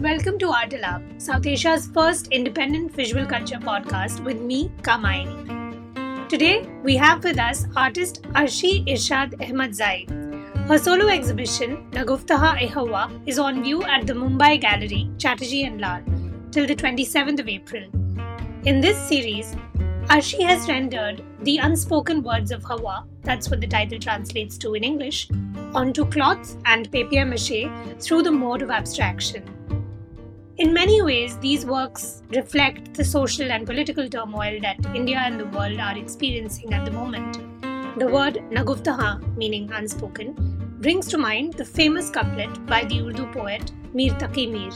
welcome to Artalab, South Asia's first independent visual culture podcast with me, Kamaini. Today, we have with us artist Arshi Irshad Ahmad. Her solo exhibition, Naguftaha Ehawa, is on view at the Mumbai Gallery, Chatterjee and Lal, till the 27th of April. In this series, Arshi has rendered the unspoken words of Hawa, that's what the title translates to in English, onto cloth and papier mache through the mode of abstraction. In many ways, these works reflect the social and political turmoil that India and the world are experiencing at the moment. The word Naguftaha, meaning unspoken, brings to mind the famous couplet by the Urdu poet Mir Taqi Mir.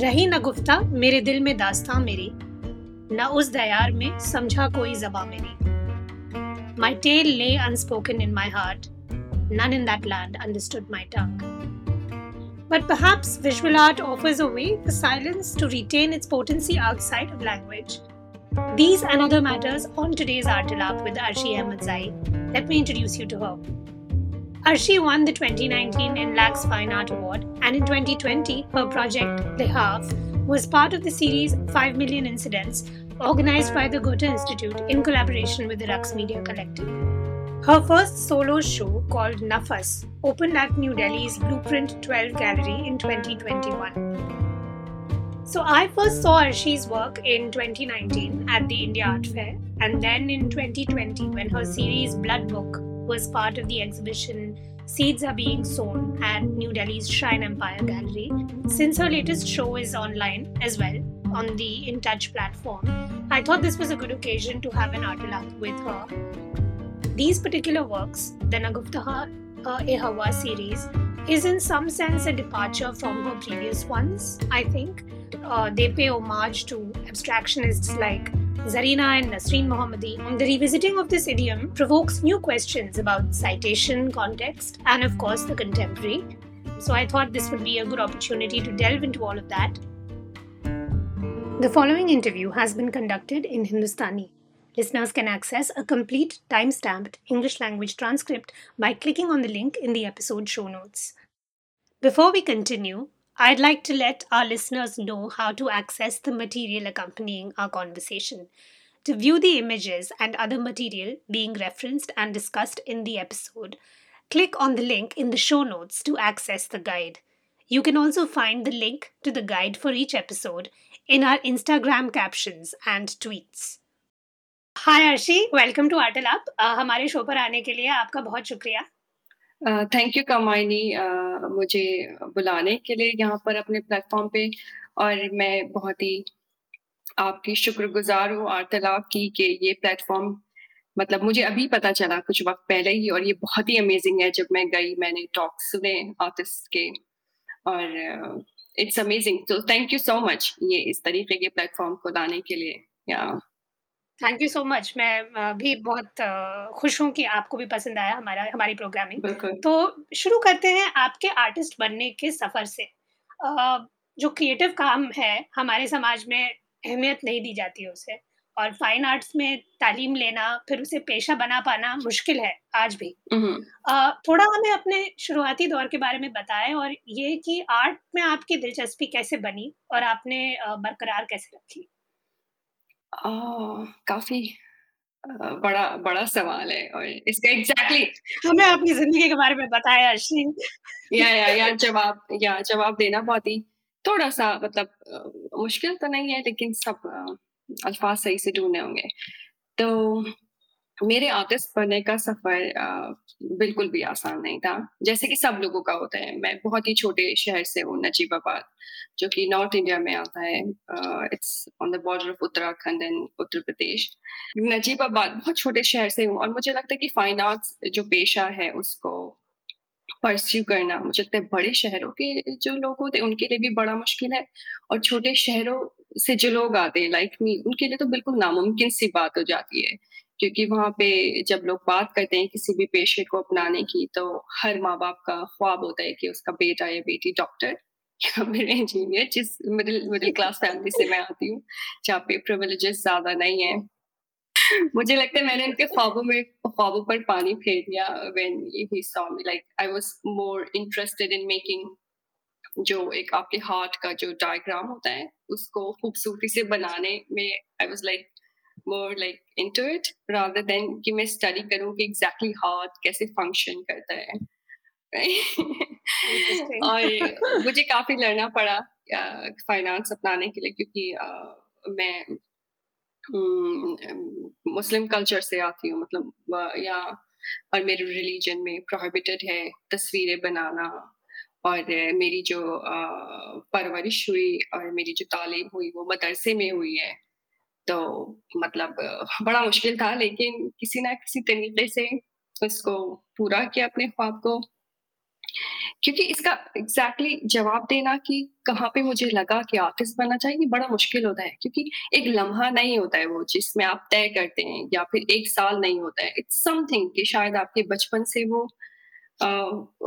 रही नगुफ्ता मेरे दिल में दास्तां मेरी न उस दयार में समझा कोई जबा मेरी My tale lay unspoken in my heart None in that land understood my tongue. But perhaps visual art offers a way for silence to retain its potency outside of language. These and other matters on today's Art Lab with Arshi Ahmad Zai. Let me introduce you to her. Arshi won the 2019 INLAC's Fine Art Award, and in 2020, her project Lehaf was part of the series 5 Million Incidents, organized by the Goethe Institute in collaboration with the Rux Media Collective. Her first solo show, called Nafas, opened at New Delhi's Blueprint 12 Gallery in 2021. So I first saw Arshi's work in 2019 at the India Art Fair, and then in 2020 when her series Blood Book was part of the exhibition Seeds Are Being Sown at New Delhi's Shrine Empire Gallery. Since her latest show is online as well on the In Touch platform, I thought this was a good occasion to have an art talk with her these particular works, the Naguftaha uh, Ehawa series, is in some sense a departure from her previous ones, I think. Uh, they pay homage to abstractionists like Zarina and Nasreen Mohammadi. The revisiting of this idiom provokes new questions about citation, context, and of course the contemporary. So I thought this would be a good opportunity to delve into all of that. The following interview has been conducted in Hindustani. Listeners can access a complete time stamped English language transcript by clicking on the link in the episode show notes. Before we continue, I'd like to let our listeners know how to access the material accompanying our conversation. To view the images and other material being referenced and discussed in the episode, click on the link in the show notes to access the guide. You can also find the link to the guide for each episode in our Instagram captions and tweets. Hi Arshi welcome to Artle Up हमारे show पर आने के लिए आपका बहुत शुक्रिया। Thank you कमाइनी मुझे बुलाने के लिए यहाँ पर अपने प्लेटफॉर्म पे और मैं बहुत ही आपकी शुक्रगुजार हूँ आर्तलाप की, कि ये प्लेटफॉर्म मतलब मुझे अभी पता चला कुछ वक्त पहले ही और ये बहुत ही अमेजिंग है। जब मैं गई, मैंने टॉक सुने आर्टिस्ट के और इट्स अमेजिंग तो थैंक यू सो मच ये इस तरीके के प्लेटफॉर्म को लाने के लिए। या थैंक यू सो मच मैं भी बहुत खुश हूँ कि आपको भी पसंद आया हमारा हमारी प्रोग्रामिंग तो शुरू करते हैं आपके आर्टिस्ट बनने के सफ़र से। जो क्रिएटिव काम है हमारे समाज में अहमियत नहीं दी जाती है उसे। और फाइन आर्ट्स में तालीम लेना फिर उसे पेशा बना पाना मुश्किल है आज भी। आ, थोड़ा हमें अपने शुरुआती दौर के बारे में बताएँ और ये कि आर्ट में आपकी दिलचस्पी कैसे बनी और आपने बरकरार कैसे रखी? काफ़ी बड़ा बड़ा सवाल है और इसका एग्ज़ैक्टली हमें अपनी ज़िंदगी के बारे में बताया अर्शी। या या या जवाब या जवाब देना बहुत ही थोड़ा-सा मतलब मुश्किल तो नहीं है लेकिन सब अल्फ़ाज़ सही से ढूँढने होंगे। तो मेरे आर्टिस्ट बनने का सफ़र बिल्कुल भी आसान नहीं था। जैसे कि सब लोगों का होता है, मैं बहुत ही छोटे शहर से हूँ नजीबाबाद, जो कि नॉर्थ इंडिया में आता है। It's on the border of Uttarakhand and Uttar Pradesh. Najibabad बहुत छोटे शहर से हूँ और मुझे लगता है कि फाइन आर्ट्स जो पेशा है उसको परस्यू करना मुझे लगता है बड़े शहरों के जो लोग होते हैं उनके लिए भी बड़ा मुश्किल है और छोटे शहरों से जो लोग आते हैं लाइक मी उनके लिए तो बिल्कुल नामुमकिन सी बात हो जाती है। क्योंकि वहाँ पे जब लोग बात करते हैं किसी भी पेशे को अपनाने की तो हर माँ बाप का ख्वाब होता है कि उसका बेटा या बेटी डॉक्टर या फिर इंजीनियर जिस मिडिल मिडिल क्लास फैमिली से मैं आती हूँ, जहाँ पे प्रिविलेजेस ज़्यादा नहीं है। मुझे लगता है मैंने उनके ख्वाबों में, ख्वाबों पर पानी फेर दिया when he saw me like I was more interested in making जो एक आपके हार्ट का जो डायग्राम होता है, उसको खूबसूरती से बनाने में I was like more like into it rather than कि मैं स्टडी करूँ कि एग्जैक्टली हार्ट कैसे फ़ंक्शन करता है और मुझे काफ़ी लड़ना पड़ा फाइनेंस अपनाने के लिए क्योंकि uh, मैं मुस्लिम कल्चर से आती हूँ मतलब या और मेरे रिलीजन में प्रोहिबिटेड है तस्वीरें बनाना और मेरी जो परवरिश हुई और मेरी जो तालीम हुई वो मदरसे में हुई है। तो मतलब बड़ा मुश्किल था, लेकिन किसी ना किसी तरीके से उसको पूरा किया अपने ख्वाब को। क्योंकि इसका एग्जैक्टली exactly जवाब देना कि कहाँ पे मुझे लगा कि आर्टिस्ट बनना चाहिए बड़ा मुश्किल होता है, क्योंकि एक लम्हा नहीं होता है वो जिसमें आप तय करते हैं या फिर एक साल नहीं होता है। इट्स समथिंग कि शायद आपके बचपन से वो आ,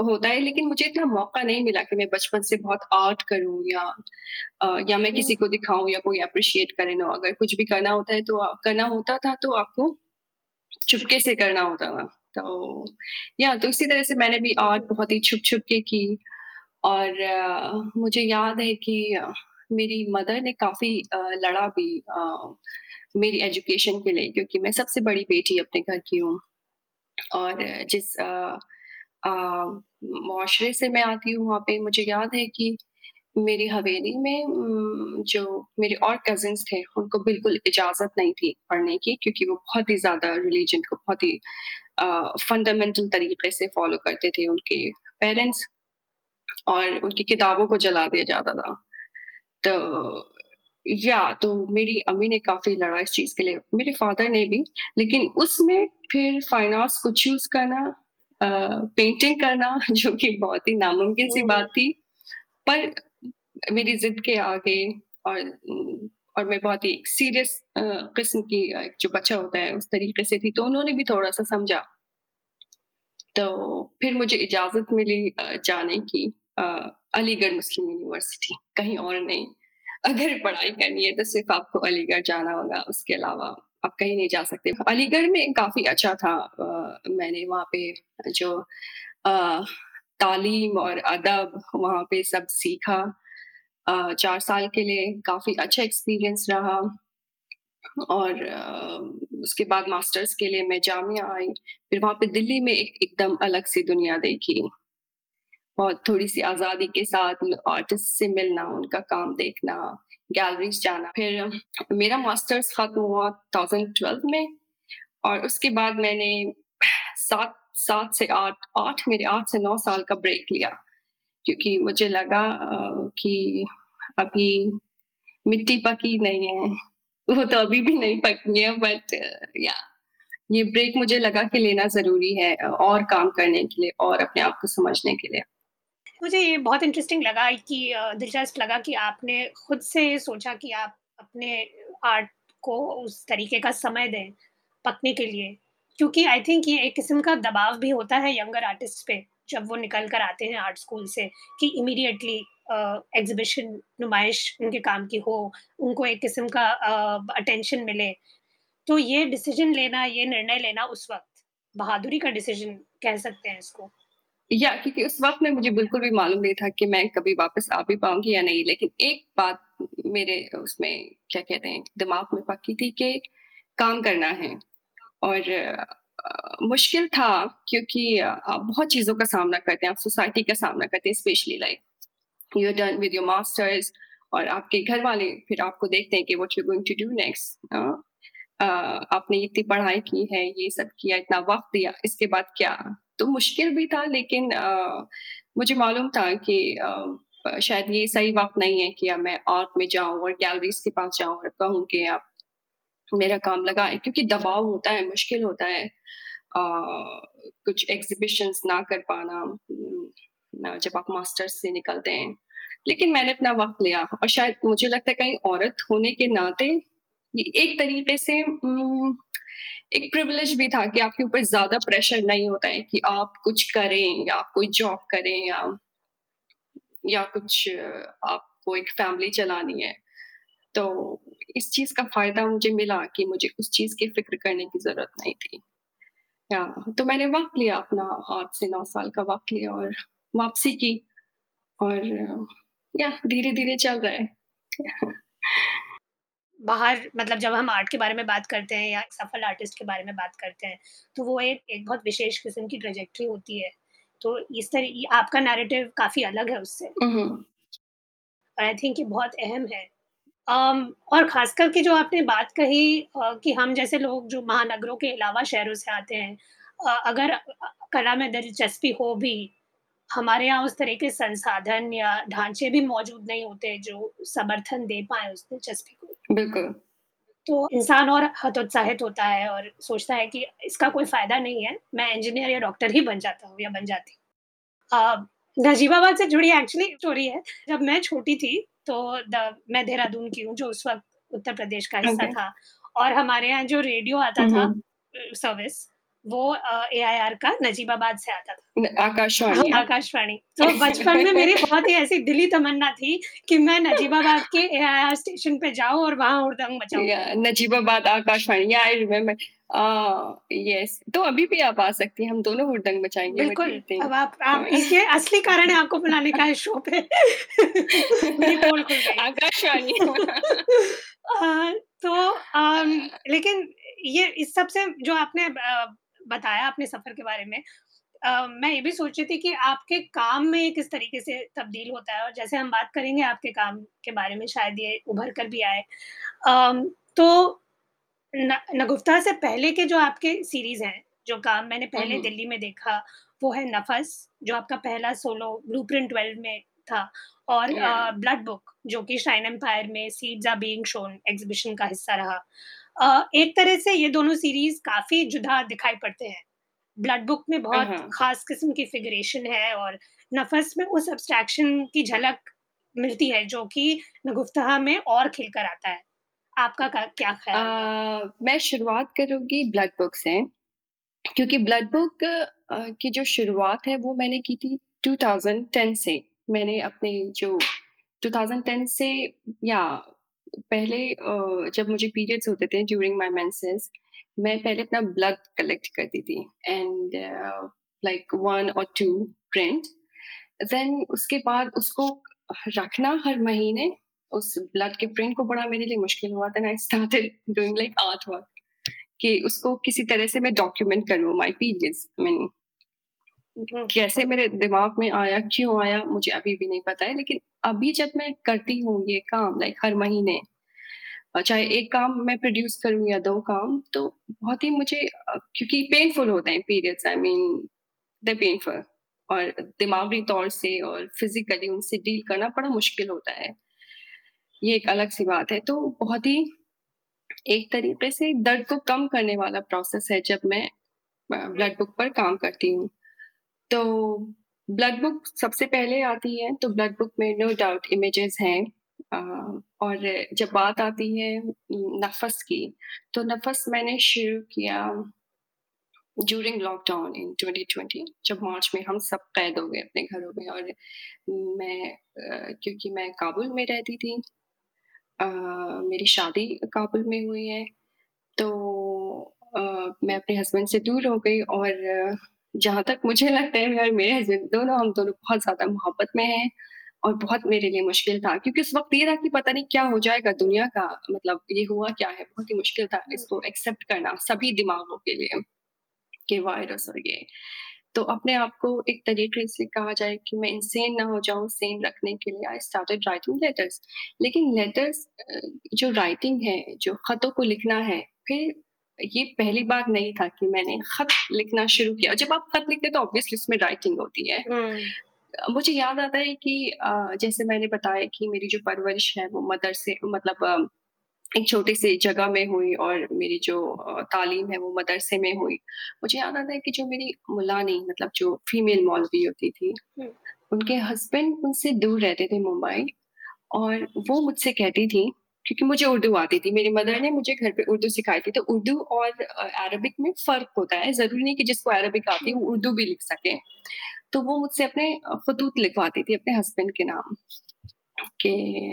होता है लेकिन मुझे इतना मौका नहीं मिला कि मैं बचपन से बहुत आर्ट करूँ या आ, या मैं किसी को दिखाऊँ या कोई अप्रिशिएट करे ना अगर कुछ भी करना होता है तो करना होता था तो आपको चुपके से करना होता था। तो या तो इसी तरह से मैंने भी आर्ट बहुत ही छुप छुप के की और आ, मुझे याद है कि मेरी मदर ने काफ़ी लड़ा भी आ, मेरी एजुकेशन के लिए क्योंकि मैं सबसे बड़ी बेटी अपने घर की हूँ। और जिस मुआशरे से मैं आती हूँ वहाँ पे। मुझे याद है कि मेरी हवेली में जो मेरे और कजिन्स थे, उनको बिल्कुल इजाज़त नहीं थी पढ़ने की, क्योंकि वो बहुत ही ज़्यादा रिलीजन को बहुत ही फंडामेंटल तरीके से फॉलो करते थे उनके पेरेंट्स और उनकी किताबों को जला दिया जाता था। तो या तो मेरी अम्मी ने काफ़ी लड़ा इस चीज़ के लिए, मेरे फादर ने भी, लेकिन उसमें फिर फाइन आर्ट्स को चूज़ करना पेंटिंग करना, जो कि बहुत ही नामुमकिन सी बात थी। पर मेरी जिद के आगे और और मैं बहुत ही सीरियस किस्म की जो बच्चा होता है, उस तरीके से थी तो उन्होंने भी थोड़ा सा समझा। तो फिर मुझे इजाज़त मिली जाने की अलीगढ़ मुस्लिम यूनिवर्सिटी कहीं और नहीं। अगर पढ़ाई करनी है तो सिर्फ़ आपको अलीगढ़ जाना होगा, उसके अलावा आप कहीं नहीं जा सकते। अलीगढ़ में काफ़ी अच्छा था मैंने वहाँ पे जो तालीम और अदब वहाँ पे सब सीखा। चार साल के लिए काफ़ी अच्छा एक्सपीरियंस रहा और उसके बाद मास्टर्स के लिए मैं जामिया आई। फिर वहाँ पे दिल्ली में एक एकदम अलग सी दुनिया देखी। बहुत थोड़ी सी आज़ादी के साथ आर्टिस्ट से मिलना, उनका काम देखना गैलरीज जाना। फिर, मेरा मास्टर्स खत्म हुआ 2012 में और उसके बाद मैंने सात सात से आठ आठ, मेरे आठ से नौ साल का ब्रेक लिया। क्योंकि मुझे लगा कि अभी मिट्टी पकी नहीं है। वो तो अभी भी नहीं पकी है बट या ये ब्रेक मुझे लगा कि लेना ज़रूरी है, और काम करने के लिए, और अपने आप को समझने के लिए। मुझे ये बहुत इंटरेस्टिंग लगा कि दिलचस्प लगा कि आपने खुद से सोचा कि आप अपने आर्ट को उस तरीके का समय दें पकने के लिए। क्योंकि आई थिंक ये एक किस्म का दबाव भी होता है यंगर आर्टिस्ट पे, जब वो निकल कर आते हैं आर्ट स्कूल से, कि इमीडिएटली एग्जीबिशन नुमाइश उनके काम की हो, उनको एक किस्म का अटेंशन मिले। तो ये डिसीज़न लेना, ये निर्णय लेना उस वक्त बहादुरी का डिसीज़न कह सकते हैं इसको। या, क्योंकि उस वक्त में मुझे बिल्कुल भी मालूम नहीं था कि मैं कभी वापस आ भी पाऊँगी या नहीं, लेकिन एक बात मेरे उसमें, क्या कहते हैं, दिमाग में पक्की थी कि काम करना है। और मुश्किल था क्योंकि आप बहुत चीज़ों का सामना करते हैं, आप सोसाइटी का सामना करते हैं, specially like, you done with your masters और आपके घर वाले फिर आपको देखते हैं कि what you going to do next आपने इतनी पढ़ाई की है, ये सब किया, इतना वक्त दिया, इसके बाद क्या तो मुश्किल भी था लेकिन आ, मुझे मालूम था कि आ, शायद ये सही वक्त नहीं है कि अब मैं आर्ट में जाऊँ और गैलरीज के पास जाऊँ और कहूँ कि आप मेरा काम लगाए क्योंकि दबाव होता है मुश्किल होता है कुछ एग्जीबिशंस ना कर पाना जब आप मास्टर्स से निकलते हैं। लेकिन मैंने अपना वक्त लिया और शायद मुझे लगता है कहीं औरत होने के नाते एक तरीके से एक प्रिविलेज भी था कि आपके ऊपर ज़्यादा प्रेशर नहीं होता है कि आप कुछ करें या आप कोई जॉब करें या या कुछ, आपको एक फैमिली चलानी है तो इस चीज़ का फ़ायदा मुझे मिला कि मुझे उस चीज़ की फ़िक्र करने की ज़रूरत नहीं थी या तो मैंने वक्त लिया अपना, आठ से नौ साल का वक्त लिया और वापसी की और, या, धीरे-धीरे चल रहा है। बाहर मतलब जब हम आर्ट के बारे में बात करते हैं या सफल आर्टिस्ट के बारे में बात करते हैं, तो वो एक एक बहुत विशेष किस्म की ट्रेजेक्ट्री होती है। तो इस तरह आपका नैरेटिव काफ़ी अलग है उससे। और आई थिंक ये बहुत अहम है। um, और ख़ास करके जो आपने बात कही uh, कि हम जैसे लोग जो महानगरों के अलावा शहरों से आते हैं uh, अगर कला में दिलचस्पी हो भी हमारे यहाँ उस तरह के संसाधन या ढांचे भी मौजूद नहीं होते जो समर्थन दे पाए उस दिलचस्पी को। बिल्कुल। तो इंसान और हतोत्साहित होता है और सोचता है कि इसका कोई फ़ायदा नहीं है मैं इंजीनियर या डॉक्टर ही बन जाता हूँ या बन जाती हूँ। नजीबाबाद से जुड़ी एक्चुअली स्टोरी है। जब मैं छोटी थी तो द मैं देहरादून की हूँ जो उस वक्त उत्तर प्रदेश का हिस्सा okay. था। और हमारे यहाँ जो रेडियो आता mm-hmm. था सर्विस वो ए आई आर का नजीबाबाद से आता था। आकाशवाणी। हाँ, आकाशवाणी। तो बचपन में मेरी बहुत ही ऐसी दिली तमन्ना थी कि मैं नजीबाबाद के ए आई आर स्टेशन पे जाऊँ और वहाँ उड़दंग मचाऊं। नजीबाबाद आकाशवाणी या आई रिमेम्बर यस तो अभी भी आप आ सकती हैं हम दोनों हुड़दंग मचाएँगे बिल्कुल। अब आप, आप इसके असली कारण है आपको बुलाने का है शो पे। आकाशवाणी। तो लेकिन ये इस सबसे जो आपने बताया अपने सफ़र के बारे में। Uh, मैं ये भी सोच रही थी कि आपके काम में किस तरीके से तब्दील होता है और जैसे हम बात करेंगे आपके काम के बारे में शायद ये उभर कर भी आए। uh, तो न, नगुफ्ता से पहले के जो आपके सीरीज़ हैं जो काम मैंने पहले दिल्ली में देखा वो है नफस जो आपका पहला सोलो ब्लू प्रिंट ट्वेल्व में था और ब्लड बुक uh, जो कि शाइन एम्पायर में seeds are being shown exhibition का हिस्सा रहा। एक तरह से ये दोनों सीरीज़ काफ़ी जुदा दिखाई पड़ते हैं। ब्लड बुक में बहुत खास किस्म की फिगरेशन है और नफस में उस एब्स्ट्रैक्शन की झलक मिलती है जो कि नगुफ्तहा में और खिलकर आता है। आपका क्या ख्याल मैं शुरुआत करूँगी ब्लड बुक से क्योंकि ब्लड बुक की जो शुरुआत है वो मैंने की थी 2010 से। मैंने अपने जो 2010 से या पहले जब मुझे पीरियड्स होते थे ड्यूरिंग माय मेंसेस मैं पहले अपना ब्लड कलेक्ट करती थी एंड लाइक वन और टू प्रिंट देन उसके बाद उसको रखना हर महीने, उस ब्लड के प्रिंट को बड़ा मेरे लिए मुश्किल हुआ था I started doing like art work कि उसको किसी तरह से मैं डॉक्यूमेंट करूँ माय पीरियड्स मीन कैसे मेरे दिमाग में आया क्यों आया मुझे अभी भी नहीं पता है लेकिन अभी जब मैं करती हूँ ये काम लाइक हर महीने चाहे एक काम मैं प्रोड्यूस करूँ या दो काम तो बहुत ही मुझे क्योंकि पेनफुल होते हैं periods I mean the painful और दिमागी तौर से और फिजिकली उनसे डील करना बड़ा मुश्किल होता है। ये एक अलग सी बात है। तो बहुत ही एक तरीके से दर्द को कम करने वाला प्रोसेस है जब मैं ब्लड बुक पर काम करती हूँ। तो ब्लड बुक सबसे पहले आती है तो ब्लड बुक में नो डाउट इमेजेस हैं। और जब बात आती है नफस की तो नफस मैंने शुरू किया ड्यूरिंग लॉकडाउन इन 2020 जब मार्च में हम सब कैद हो गए अपने घरों में। और मैं क्योंकि मैं काबुल में रहती थी आ, मेरी शादी काबुल में हुई है तो आ, मैं अपने हस्बैंड से दूर हो गई और जहाँ तक मुझे लगता है और मेरे हस्बैंड दोनों, हम दोनों बहुत ज़्यादा मोहब्बत में हैं और बहुत मेरे लिए मुश्किल था। क्योंकि उस वक्त ये था कि पता नहीं क्या हो जाएगा दुनिया का मतलब ये हुआ क्या है, बहुत ही मुश्किल था इसको एक्सेप्ट करना सभी दिमागों के लिए कि वायरस और ये तो अपने आप को एक तरीके से कहा जाए कि मैं इंसेन ना हो जाऊँ सेन रखने के लिए आई स्टार्टेड राइटिंग लेटर्स लेकिन लेटर्स जो राइटिंग है, जो खतों को लिखना है, फिर ये पहली बार नहीं था कि मैंने खत लिखना शुरू किया। जब आप खत लिखते तो ऑब्वियसली उसमें राइटिंग होती है। मुझे याद आता है कि जैसे मैंने बताया कि मेरी जो परवरिश है वो मदर से मतलब एक छोटी सी जगह में हुई और मेरी जो तालीम है वो मदरसे में हुई। मुझे याद आता है कि जो मेरी मुलानी मतलब जो फीमेल मौलवी होती थी उनके हस्बैंड उनसे दूर रहते थे मुंबई और वो मुझसे कहती थी क्योंकि मुझे उर्दू आती थी। मेरी मदर ने मुझे घर पे उर्दू सिखाई थी। तो उर्दू और अरबिक में फ़र्क होता है। ज़रूरी नहीं कि जिसको अरबिक आती है, वो उर्दू भी लिख सके। तो वो मुझसे अपने खतूत लिखवाती थी अपने हस्बैंड के नाम। के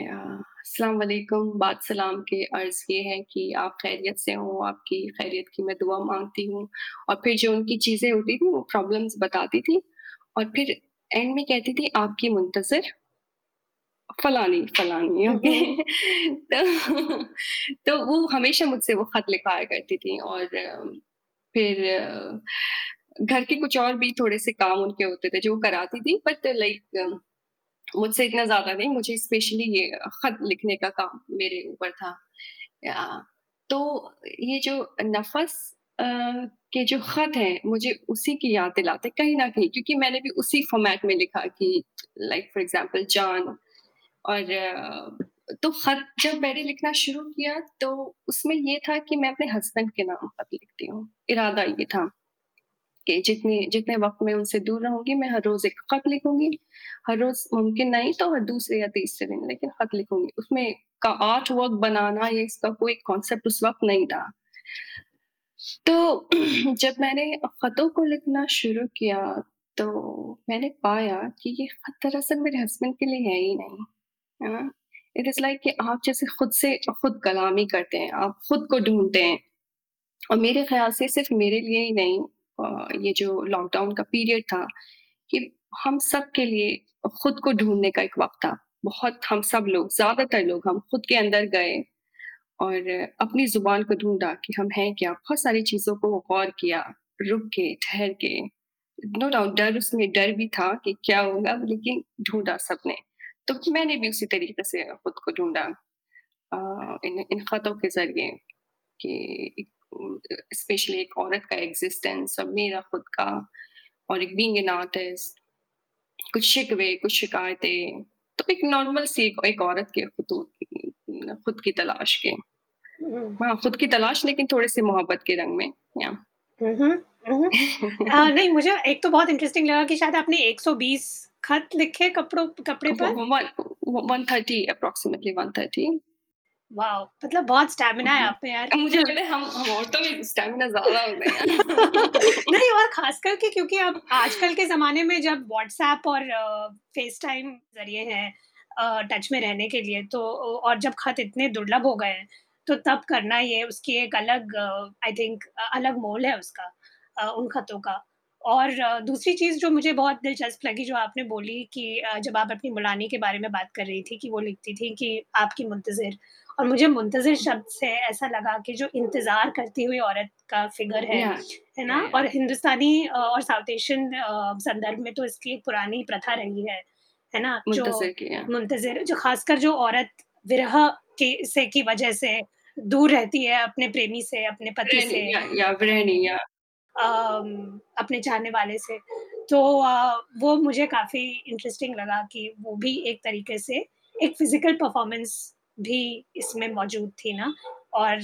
अस्सलाम वालेकुम। सलाम के अर्ज़ ये है कि आप खैरियत से हो, आपकी खैरियत की मैं दुआ मांगती हूँ। और फिर जो उनकी चीज़ें होती थी, वो प्रॉब्लम्स बताती थी। और फिर एंड में कहती थी, आपकी मुंतज़र फलानी फलानी ओके तो तो वो हमेशा मुझसे वो खत लिखवाया करती थी और फिर घर के कुछ और भी थोड़े से काम उनके होते थे जो वो कराती थी बट लाइक मुझसे इतना ज़्यादा नहीं मुझे स्पेशली ये खत लिखने का काम मेरे ऊपर था। या, तो ये जो नफस के जो खत हैं मुझे उसी की याद दिलाते कहीं ना कहीं क्योंकि मैंने भी उसी फॉर्मेट में लिखा कि लाइक फॉर एग्जांपल जान और तो खत जब मैंने लिखना शुरू किया तो उसमें ये था कि मैं अपने हस्बैंड के नाम खत लिखती हूँ। इरादा ये था कि जितने जितने वक्त में उनसे दूर रहूँगी, मैं हर रोज एक खत लिखूँगी। हर रोज मुमकिन नहीं तो हर दूसरे या तीसरे दिन लेकिन खत लिखूँगी। उसमें का आर्ट वर्क बनाना या इसका कोई कॉन्सेप्ट उस वक्त नहीं था। तो जब मैंने खतों को लिखना शुरू किया तो मैंने पाया कि ये खत दरअसल मेरे हस्बैंड के लिए है ही नहीं। इट इज़ लाइक कि आप जैसे खुद से, खुद कलामी करते हैं, आप खुद को ढूंढते हैं। और मेरे ख्याल से सिर्फ़ मेरे लिए ही नहीं ये जो लॉकडाउन का पीरियड था कि हम सब के लिए खुद को ढूँढने का एक वक्त था। बहुत, हम सब लोग, ज़्यादातर लोग, हम खुद के अंदर गए और अपनी ज़ुबान को ढूंढा कि हम हैं क्या? बहुत सारी चीज़ों को गौर किया, रुक के, ठहर के। नो डाउट डर, उसमें डर भी था कि क्या होगा, लेकिन ढूंढा सबने। तो मैंने भी उसी तरीके से खुद को ढूंढा इन इन खतों के ज़रिए कि स्पेशली एक औरत का एग्जिस्टेंस और मेरा खुद का और एक बीइंग एन आर्टिस्ट कुछ शिकवे कुछ शिकायतें तो एक नॉर्मल सी एक, एक औरत के खुद खुद की तलाश के हम्म। हाँ खुद की तलाश लेकिन थोड़े से मोहब्बत के रंग में या हम्म, हम्म। नहीं मुझे एक तो बहुत इंटरेस्टिंग लगा कि शायद आपने 120 खत लिखे कपड़ों कपड़े पर? One thirty approximately one thirty wow मतलब बहुत स्टैमिना है आप में यार। मुझे लगता है हम हम औरतों में स्टैमिना ज़्यादा होते हैं नहीं और खास करके क्योंकि अब आजकल के जमाने में जब व्हाट्सएप और फेस टाइम ज़रिए हैं टच में रहने के लिए तो और जब खत इतने दुर्लभ हो गए हैं तो तब करना ये उसकी एक अलग आई थिंक अलग मोल है उसका उन खतों का। और दूसरी चीज़ जो मुझे बहुत दिलचस्प लगी जो आपने बोली कि जब आप अपनी मुलानी के बारे में बात कर रही थी कि वो लिखती थी कि आपकी मुंतज़िर और मुझे मुंतज़िर शब्द से ऐसा लगा कि जो इंतज़ार करती हुई औरत का फिगर है है ना? और हिंदुस्तानी और साउथ एशियन संदर्भ में तो इसकी एक पुरानी प्रथा रही है है ना? जो मुंतज़िर जो खासकर जो औरत विरह के से की वजह से दूर रहती है अपने प्रेमी से अपने पति से। या, या, या। अपने चाहने वाले से। तो वो मुझे काफ़ी इंटरेस्टिंग लगा कि वो भी एक तरीके से एक फ़िज़िकल परफॉर्मेंस भी इसमें मौजूद थी ना। और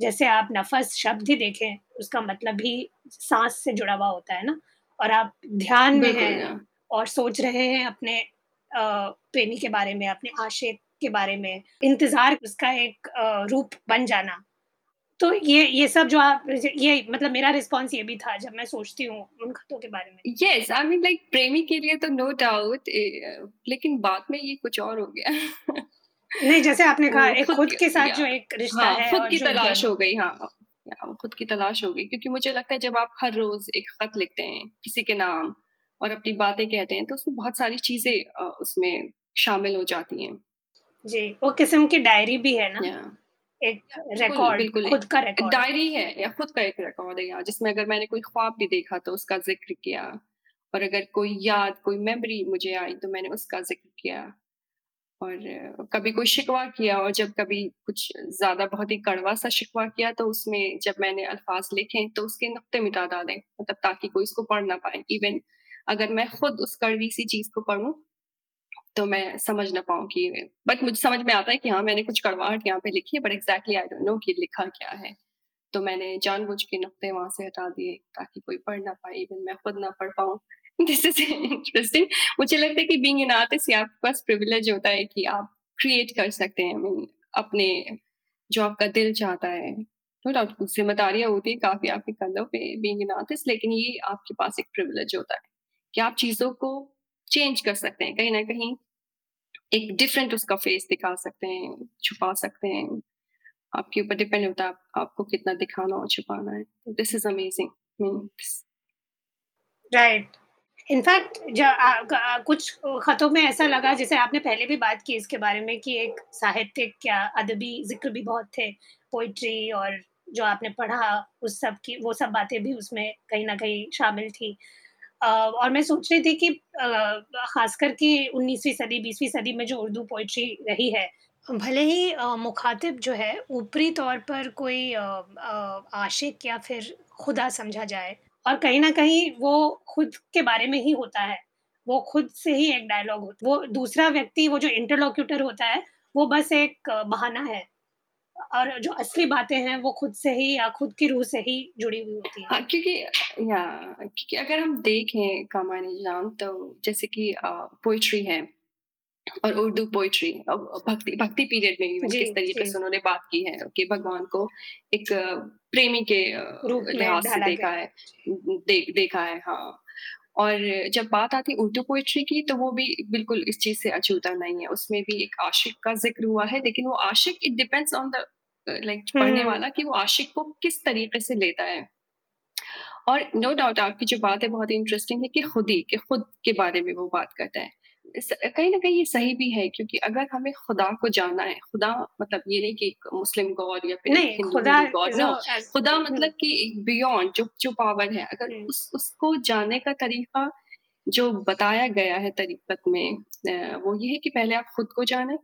जैसे आप नफस शब्द ही देखें उसका मतलब भी सांस से जुड़ा हुआ होता है ना। और आप ध्यान में हैं और सोच रहे हैं अपने प्रेमी के बारे में अपने आशिक के बारे में इंतज़ार उसका एक रूप बन जाना। तो ये ये सब जो आप ये मतलब मेरा रिस्पॉन्स ये भी था जब मैं सोचती हूँ उन खतों के बारे में। यस आई मीन लाइक प्रेमी के लिए तो नो डाउट लेकिन बाद में ये कुछ और हो गया। नहीं जैसे आपने कहा एक खुद के साथ जो एक रिश्ता हाँ, है खुद की तलाश हो गई हाँ खुद की तलाश हो गई क्योंकि मुझे लगता है जब आप हर रोज एक खत लिखते हैं किसी के नाम और अपनी बातें कहते हैं तो उसमें बहुत सारी चीज़ें उसमें शामिल हो जाती हैं। जी वो किस्म की डायरी भी है ना। एक रिकॉर्ड बिल्कुल खुद का रिकॉर्ड डायरी है या खुद का एक रिकॉर्ड है यहाँ जिसमें अगर मैंने कोई ख्वाब भी देखा तो उसका ज़िक्र किया। और अगर कोई याद कोई मेमोरी मुझे आई तो मैंने उसका ज़िक्र किया। और कभी कोई शिकवा किया और जब कभी कुछ ज़्यादा बहुत ही कड़वा सा शिकवा किया तो उसमें जब मैंने अल्फाज लिखे तो उसके नुक्ते मिटा डाले मतलब ताकि कोई इसको पढ़ ना पाए। इवन अगर मैं खुद उस कड़वी सी चीज़ को पढ़ूं तो मैं समझ ना पाऊँ कि बट मुझे समझ में आता है कि हाँ मैंने कुछ कड़वाहट यहाँ पे लिखी है but exactly I don't know कि लिखा क्या है। तो मैंने जानबूझ के नुक्ते वहाँ से हटा दिए ताकि कोई पढ़ ना पाए इवन मैं खुद ना पढ़ पाऊँ। दिस इज़ इंटरेस्टिंग मुझे लगता है कि बीइंग एन आर्टिस्ट आपके पास प्रिविलेज होता है कि आप क्रिएट कर सकते हैं। मीन अपने जो आपका दिल चाहता है। नो डाउट कुछ जिम्मेदारियाँ होती है काफ़ी आपके कंधों पे बीइंग एन आर्टिस्ट लेकिन ये आपके पास एक प्रिविलेज होता है कि आप चीज़ों को चेंज कर सकते हैं। कहीं ना कहीं एक डिफरेंट उसका फेस दिखा सकते हैं छुपा सकते हैं। आपके ऊपर डिपेंड होता है आप, आपको कितना दिखाना और छुपाना है। This is amazing right in fact कुछ खतों में ऐसा लगा जैसे आपने पहले भी बात की इसके बारे में कि एक साहित्यिक या अदबी ज़िक्र भी बहुत थे, पोइट्री और जो आपने पढ़ा उस सब की वो सब बातें भी उसमें कहीं ना कहीं शामिल थी। और मैं सोच रही थी कि ख़ासकर कि 19वीं सदी, 20वीं सदी में जो उर्दू पोएट्री रही है, भले ही मुख़ातिब जो है ऊपरी तौर पर कोई आशिक या फिर खुदा समझा जाए और कहीं ना कहीं वो खुद के बारे में ही होता है। वो खुद से ही एक डायलॉग होता है वो दूसरा व्यक्ति वो जो इंटरलोक्यूटर होता है, वो बस एक बहाना है और जो असली बातें हैं वो खुद से ही या खुद की रूह से ही जुड़ी हुई होती हैं। हाँ, क्योंकि या क्योंकि अगर हम देखें कामानी जान तो जैसे कि पोइट्री है और उर्दू पोएट्री अब भक्ति भक्ति पीरियड में भी किस तरीके से उन्होंने बात की है कि भगवान को एक प्रेमी के रूप में लिहाज से देखा है दे, देखा है हाँ। और जब बात आती है उर्दू पोइट्री की तो वो भी बिल्कुल इस चीज़ से अछूता नहीं है। उसमें भी एक आशिक का ज़िक्र हुआ है लेकिन वो आशिक it depends on the like पढ़ने वाला कि वो आशिक को किस तरीके से लेता है। और नो डाउट आपकी जो बात है बहुत इंटरेस्टिंग है कि खुद ही कि खुद के बारे में वो बात करता है। कहीं ना कहीं ये सही भी है क्योंकि अगर हमें खुदा को जाना है, खुदा मतलब ये नहीं कि एक मुस्लिम गॉड या फिर नहीं खुदा गॉड नो, खुदा मतलब कि एक बियॉन्ड जो जो पावर है, अगर उस उसको जानने का तरीका जो बताया गया है तरीक़त में वो ये है कि पहले आप खुद को जाने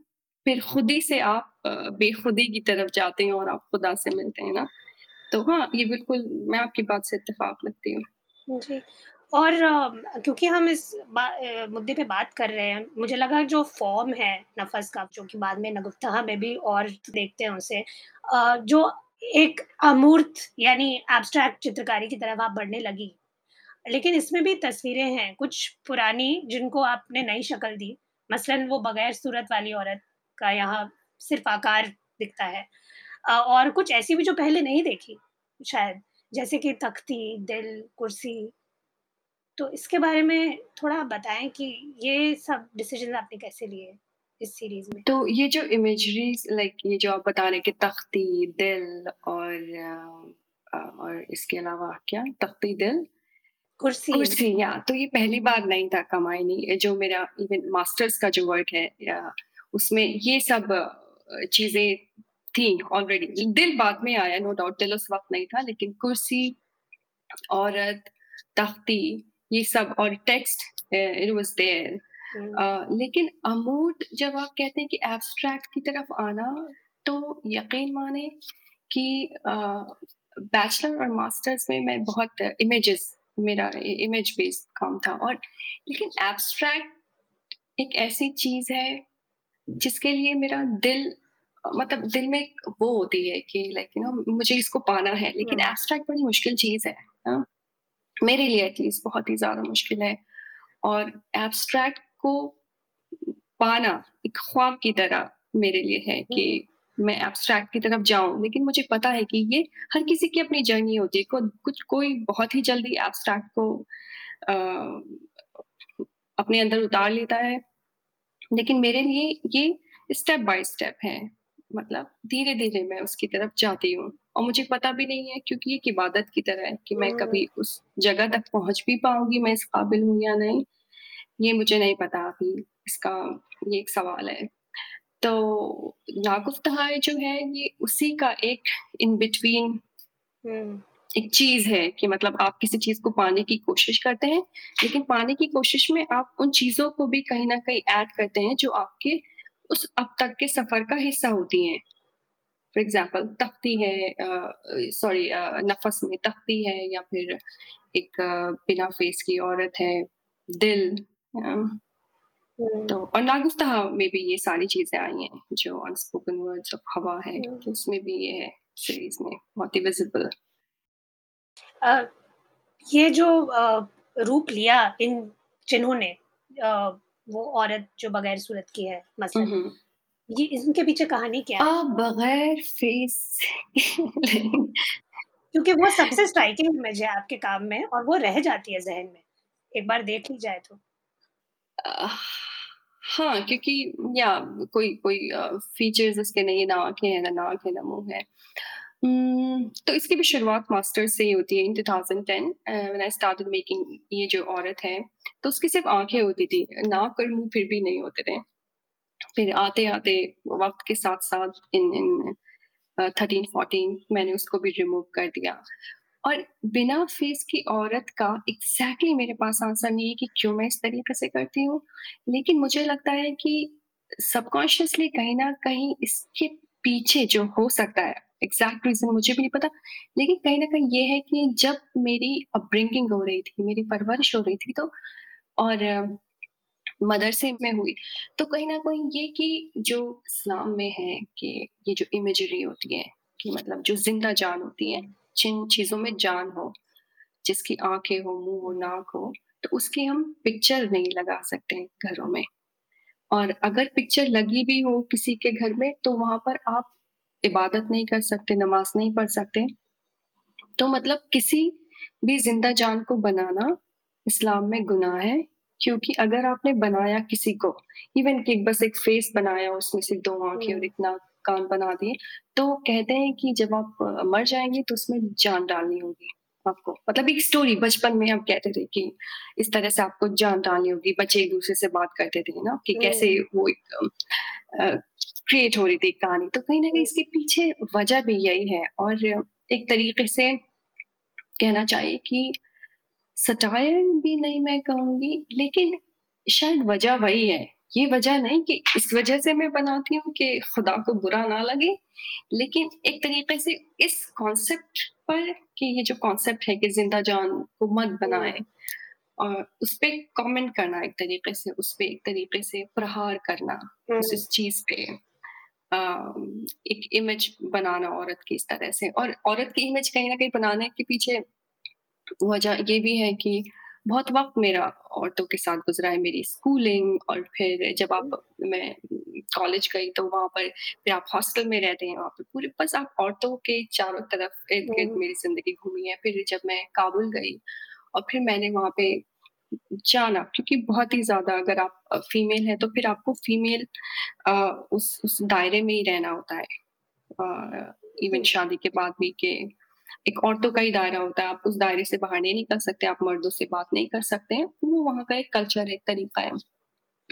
फिर खुद ही से आप बेखुदी की तरफ़ जाते हैं और आप खुदा से मिलते हैं ना। तो हाँ, ये बिल्कुल मैं आपकी बात से इतफाक रखती हूँ। जी। और क्योंकि हम इस मुद्दे पे बात कर रहे हैं, मुझे लगा जो फ़ॉर्म है नफ़ज़ का जो कि बाद में नगुफ्तहा में भी और देखते हैं उसे जो एक अमूर्त यानी एब्स्ट्रैक्ट चित्रकारी की तरफ़ आप बढ़ने लगी। लेकिन इसमें भी तस्वीरें हैं, कुछ पुरानी जिनको आपने नई शक्ल दी। मसलन वो बगैर सूरत वाली औरत का यहाँ सिर्फ़ आकार दिखता है। और कुछ ऐसी भी जो पहले नहीं देखी शायद, जैसे कि तख्ती, दिल, कुर्सी। तो इसके बारे में थोड़ा आप बताएँ कि ये सब डिसीज़न आपने कैसे लिए इस सीरीज़ में? तो ये जो इमेजरीज़ लाइक ये जो आप बता रहे हैं कि तख्ती, दिल और और इसके अलावा क्या? तख्ती, दिल, कुर्सी कुर्सी या तो ये पहली बार नहीं था कमाई ये जो मेरा इवन मास्टर्स का जो वर्क है या उसमें ये सब चीज़ें थी ऑलरेडी। दिल बाद में आया नो डाउट दिल उस वक़्त नहीं था लेकिन कुर्सी, औरत, तख्ती ये सब और टेक्स्ट इट वाज़ देयर। लेकिन अमूर्त जब आप कहते हैं कि एब्स्ट्रैक्ट की तरफ़ आना, तो यकीन माने कि बैचलर और मास्टर्स में मैं बहुत इमेजेस मेरा इमेज बेस्ड काम था और लेकिन एब्स्ट्रैक्ट एक ऐसी चीज़ है, जिसके लिए मेरा दिल मतलब दिल में वो होती है कि लाइक यू नो मुझे इसको पाना है, लेकिन एब्स्ट्रैक्ट बड़ी मुश्किल चीज़ है। हाँ, मेरे लिए एटलीस्ट बहुत ही ज़्यादा मुश्किल है और एब्स्ट्रैक्ट को पाना एक ख्वाब की तरह मेरे लिए है कि मैं एब्स्ट्रैक्ट की तरफ़ जाऊँ लेकिन मुझे पता है कि ये हर किसी की अपनी जर्नी होती है। को कुछ कोई बहुत ही जल्दी एब्स्ट्रैक्ट को अ, अपने अंदर उतार लेता है, लेकिन मेरे लिए ये स्टेप बाय स्टेप है। मतलब धीरे-धीरे मैं उसकी तरफ़ जाती हूँ और मुझे पता भी नहीं है क्योंकि ये एक इबादत की तरह है कि मैं कभी उस जगह तक पहुँच भी पाऊँगी मैं इस काबिल हूँ या नहीं, ये मुझे नहीं पता अभी। इसका ये एक सवाल है। तो नागुफ्तहाए जो है ये उसी का एक इन बिटवीन एक चीज़ है कि मतलब आप किसी चीज़ को पाने की कोशिश करते हैं, लेकिन पाने की कोशिश में आप उन चीज़ों को भी कहीं ना कहीं ऐड करते हैं जो आपके उस अब तक के सफ़र का हिस्सा होती हैं। फॉर एग्ज़ाम्पल तख्ती है सॉरी नफ़स में तख्ती है या फिर एक बिना फेस की औरत है, दिल तो और नागुफ्ताह में भी ये सारी चीज़ें आई हैं, जो अनस्पोकन वर्ड्स ऑफ़ हवा है, तो उसमें भी ये है सीरीज़ में बहुत ही विज़िबल। ये जो रूप लिया इन जिन्होंने वो औरत जो बगैर सूरत की है मसलन, हुँ। ये इनके पीछे कहानी क्या है? बगैर फेस क्योंकि वो सबसे स्ट्राइकिंग इमेज है आपके काम में और वो रह जाती है ज़हन में, एक बार देख ली जाए तो। अ, हाँ, क्योंकि या कोई कोई फीचर्स उसके नहीं, ना आँखें हैं, ना नाक है, ना मुँह है। उम, तो इसकी भी शुरुआत मास्टर्स से ही होती है in 2010 uh, when I started making ये जो औरत है, तो उसकी सिर्फ़ आँखें होती थी, नाक और मुँह फिर भी नहीं होते थे। फिर आते-आते वक़्त के साथ-साथ इन इन अ, 13-14 मैंने उसको भी रिमूव कर दिया। और बिना फेस की औरत का एग्ज़ैक्टली मेरे पास आंसर नहीं है कि क्यों मैं इस तरीके से करती हूँ। लेकिन मुझे लगता है कि सबकॉन्शियसली कहीं ना कहीं इसके पीछे जो हो सकता है, एग्ज़ैक्ट रीज़न मुझे भी नहीं पता, लेकिन कहीं ना कहीं ये है कि जब मेरी अपब्रिंगिंग हो रही थी, मेरी परवरिश हो रही थी तो और मदरसे में हुई, तो कहीं ना कहीं ये कि जो इस्लाम में है कि ये जो इमेजरी होती है, कि मतलब जो ज़िंदा जान होती है, जिन चीज़ों में जान हो, जिसकी आँखें हो, मुँह हो, नाक हो, तो उसकी हम पिक्चर नहीं लगा सकते घरों में। और अगर पिक्चर लगी भी हो किसी के घर में, तो वहाँ पर आप इबादत नहीं कर सकते, नमाज़ नहीं पढ़ सकते। तो मतलब किसी भी ज़िंदा जान को बनाना इस्लाम में गुनाह है, क्योंकि अगर आपने बनाया किसी को, इवन कि बस एक फेस बनाया, उसमें से 2 आँखें और हुँ। इतना कान बना दिए, तो कहते हैं कि जब आप मर जाएँगे तो उसमें जान डालनी होगी आपको। मतलब एक स्टोरी बचपन में हम कहते थे कि इस तरह से आपको जान डालनी होगी, बच्चे एक-दूसरे से बात करते थे ना कि कैसे वो एक क्रिएट हो रही थी कहानी। तो कहीं ना कहीं इसके पीछे वजह भी यही है और एक तरीके से कहना चाहिए कि सटायर भी नहीं मैं कहूँगी लेकिन शायद वजह वही है। ये वजह नहीं कि इस वजह से मैं बनाती हूँ कि खुदा को बुरा ना लगे, लेकिन एक तरीके से इस कॉन्सेप्ट पर कि ये जो कॉन्सेप्ट है कि ज़िंदा जान को मत बनाए और उसपे कॉमेंट करना एक तरीके से, उस पर एक तरीके से प्रहार करना, उस हुँ, इस चीज़ पे एक इमेज बनाना औरत की इस तरह से और औरत की इमेज कहीं ना कहीं बनाने के पीछे वजह ये भी है कि बहुत वक़्त मेरा औरतों के साथ गुज़रा है, मेरी स्कूलिंग और फिर जब आप मैं कॉलेज गई तो वहाँ पर फिर आप हॉस्टल में रहते हैं, वहाँ पे पूरे बस आप औरतों के चारों तरफ़ इर्द-गिर्द मेरी ज़िंदगी घूमी है। फिर जब मैं काबुल गई और फिर मैंने वहाँ पे जाना क्योंकि बहुत ही ज़्यादा अगर आप फीमेल हैं तो फिर आपको फीमेल अ, उस उस दायरे में ही रहना होता है। इवन शादी के बाद भी कि एक औरतों का ही दायरा होता है, आप उस दायरे से बाहर नहीं निकल सकते, आप मर्दों से बात नहीं कर सकते हैं। वो वहाँ का एक कल्चर है, तरीका है,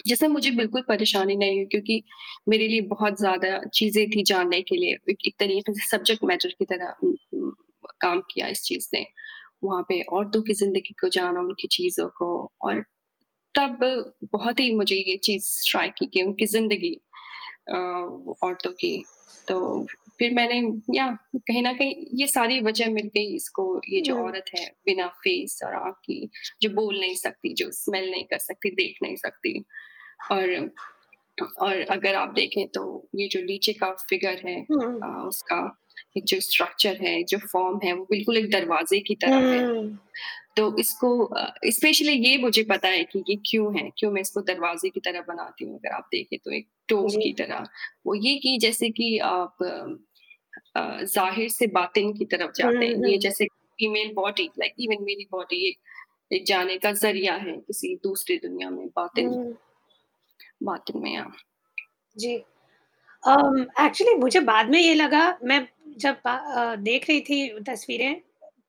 जिसमें मुझे बिल्कुल परेशानी नहीं हुई क्योंकि मेरे लिए बहुत ज़्यादा चीज़ें थी जानने के लिए। एक तरीके से सब्जेक्ट मैटर की तरह काम किया इस चीज़ ने। वहाँ पे औरतों की ज़िंदगी को जाना, उनकी चीज़ों को और तब बहुत ही मुझे ये चीज़ स्ट्राइक की कि उनकी ज़िंदगी औरतों की। तो फिर मैंने या कहीं ना कहीं ये सारी वजह मिल गई इसको ये जो औरत है बिना फेस और आँख की, जो बोल नहीं सकती, जो स्मेल नहीं कर सकती, देख नहीं सकती और और अगर आप देखें तो ये जो नीचे का फिगर है हुँ, अ, उसका एक जो स्ट्रक्चर है, जो फ़ॉर्म है, वो बिल्कुल एक दरवाज़े की तरह है। तो इसको स्पेशली ये मुझे पता है कि ये क्यों है, क्यों मैं इसको दरवाज़े की तरह बनाती हूँ अगर आप देखें तो एक डोर की तरह। वो ये कि जैसे कि आप ज़ाहिर से बातिन की तरफ़ जाते हैं। ये जैसे फीमेल बॉडी लाइक इवन मेरी बॉडी एक एक जाने का ज़रिया है किसी दूसरी दुनिया में बातिन हुँ, बातिन में या जी। एक्चुअली मुझे बाद में ये लगा मैं जब अ, देख रही थी तस्वीरें,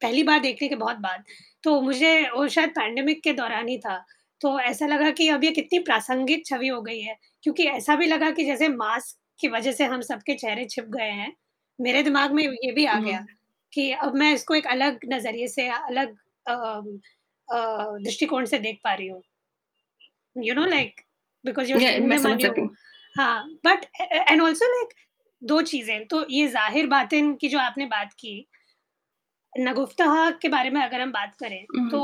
पहली बार देखने के बहुत बाद, तो मुझे वो शायद पैंडेमिक के दौरान ही था। तो ऐसा लगा कि अब ये कितनी प्रासंगिक छवि हो गई है, क्योंकि ऐसा भी लगा कि जैसे मास्क की वजह से हम सबके चेहरे छिप गए हैं। मेरे दिमाग में ये भी आ गया कि अब मैं इसको एक अलग नज़रिए से अलग अम, अ, दृष्टिकोण से देख पा रही हूँ। You know like because you मैं समझ सकती हूँ। हाँ, बट एंड ऑल्सो लाइक दो चीज़ें, तो ये ज़ाहिर बातें की जो आपने बात की, नगुफ्तहा के बारे में अगर हम बात करें, तो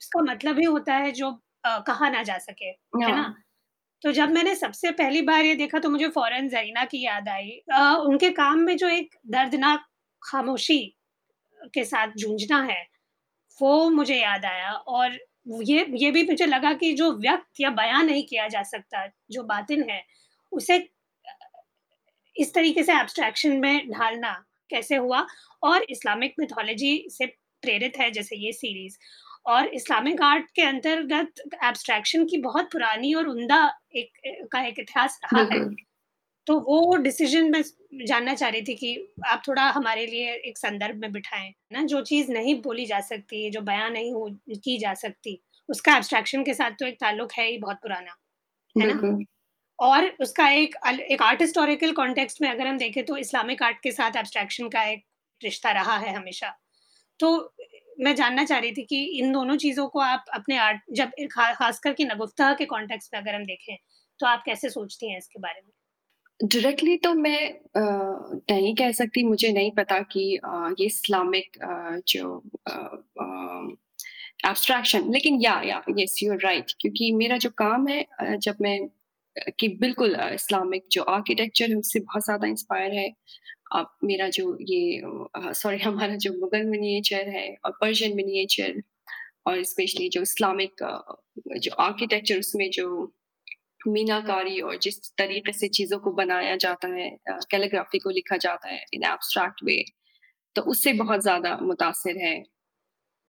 उसका मतलब ही होता है जो अ, कहा ना जा सके, है ना? हाँ, तो जब मैंने सबसे पहली बार ये देखा तो मुझे फ़ौरन ज़रीना की याद आई। अ, उनके काम में जो एक दर्दनाक खामोशी के साथ जूझना है, वो मुझे याद आया और ये ये भी मुझे लगा कि जो व्यक्त या बयाँ नहीं किया जा सकता, जो बातिन है, उसे इस तरीके से एब्स्ट्रैक्शन में ढालना कैसे हुआ? और इस्लामिक मिथोलॉजी से प्रेरित है जैसे ये सीरीज़ और इस्लामिक आर्ट के अंतर्गत एब्स्ट्रैक्शन की बहुत पुरानी और उम्दा एक का एक इतिहास रहा है। तो वो डिसीज़न मैं जानना चाह रही थी कि आप थोड़ा हमारे लिए एक संदर्भ में बिठाएँ, ना? जो चीज़ नहीं बोली जा सकती, जो बयाँ नहीं हो की जा सकती, उसका एब्स्ट्रैक्शन के साथ तो एक ताल्लुक है ही बहुत पुराना, है ना? और उसका एक एक आर्ट हिस्टोरिकल कॉन्टेक्स्ट में अगर हम देखें तो इस्लामिक आर्ट के साथ एब्स्ट्रैक्शन का एक रिश्ता रहा है हमेशा। तो मैं जानना चाह रही थी कि इन दोनों चीज़ों को आप अपने आर्ट जब खा ख़ासकर कि नगुफ्ता के कॉन्टेक्स्ट में अगर हम देखें, तो आप कैसे सोचती हैं इसके बारे में? डायरेक्टली तो मैं अ, नहीं कह सकती, मुझे नहीं पता कि अ, ये इस्लामिक जो एब्स्ट्रैक्शन लेकिन या या येस यू आर राइट क्योंकि मेरा जो काम है जब मैं कि बिल्कुल इस्लामिक जो आर्किटेक्चर है उससे बहुत ज़्यादा इंस्पायर है। अब मेरा जो ये सॉरी हमारा जो मुगल मिनिएचर है और पर्शियन मिनिएचर और स्पेशली जो इस्लामिक जो आर्किटेक्चर उसमें जो मीनाकारी और जिस तरीके से चीज़ों को बनाया जाता है कैलीग्राफी को लिखा जाता है इन एब्स्ट्रैक्ट वे, तो उससे बहुत ज़्यादा मुतासर है।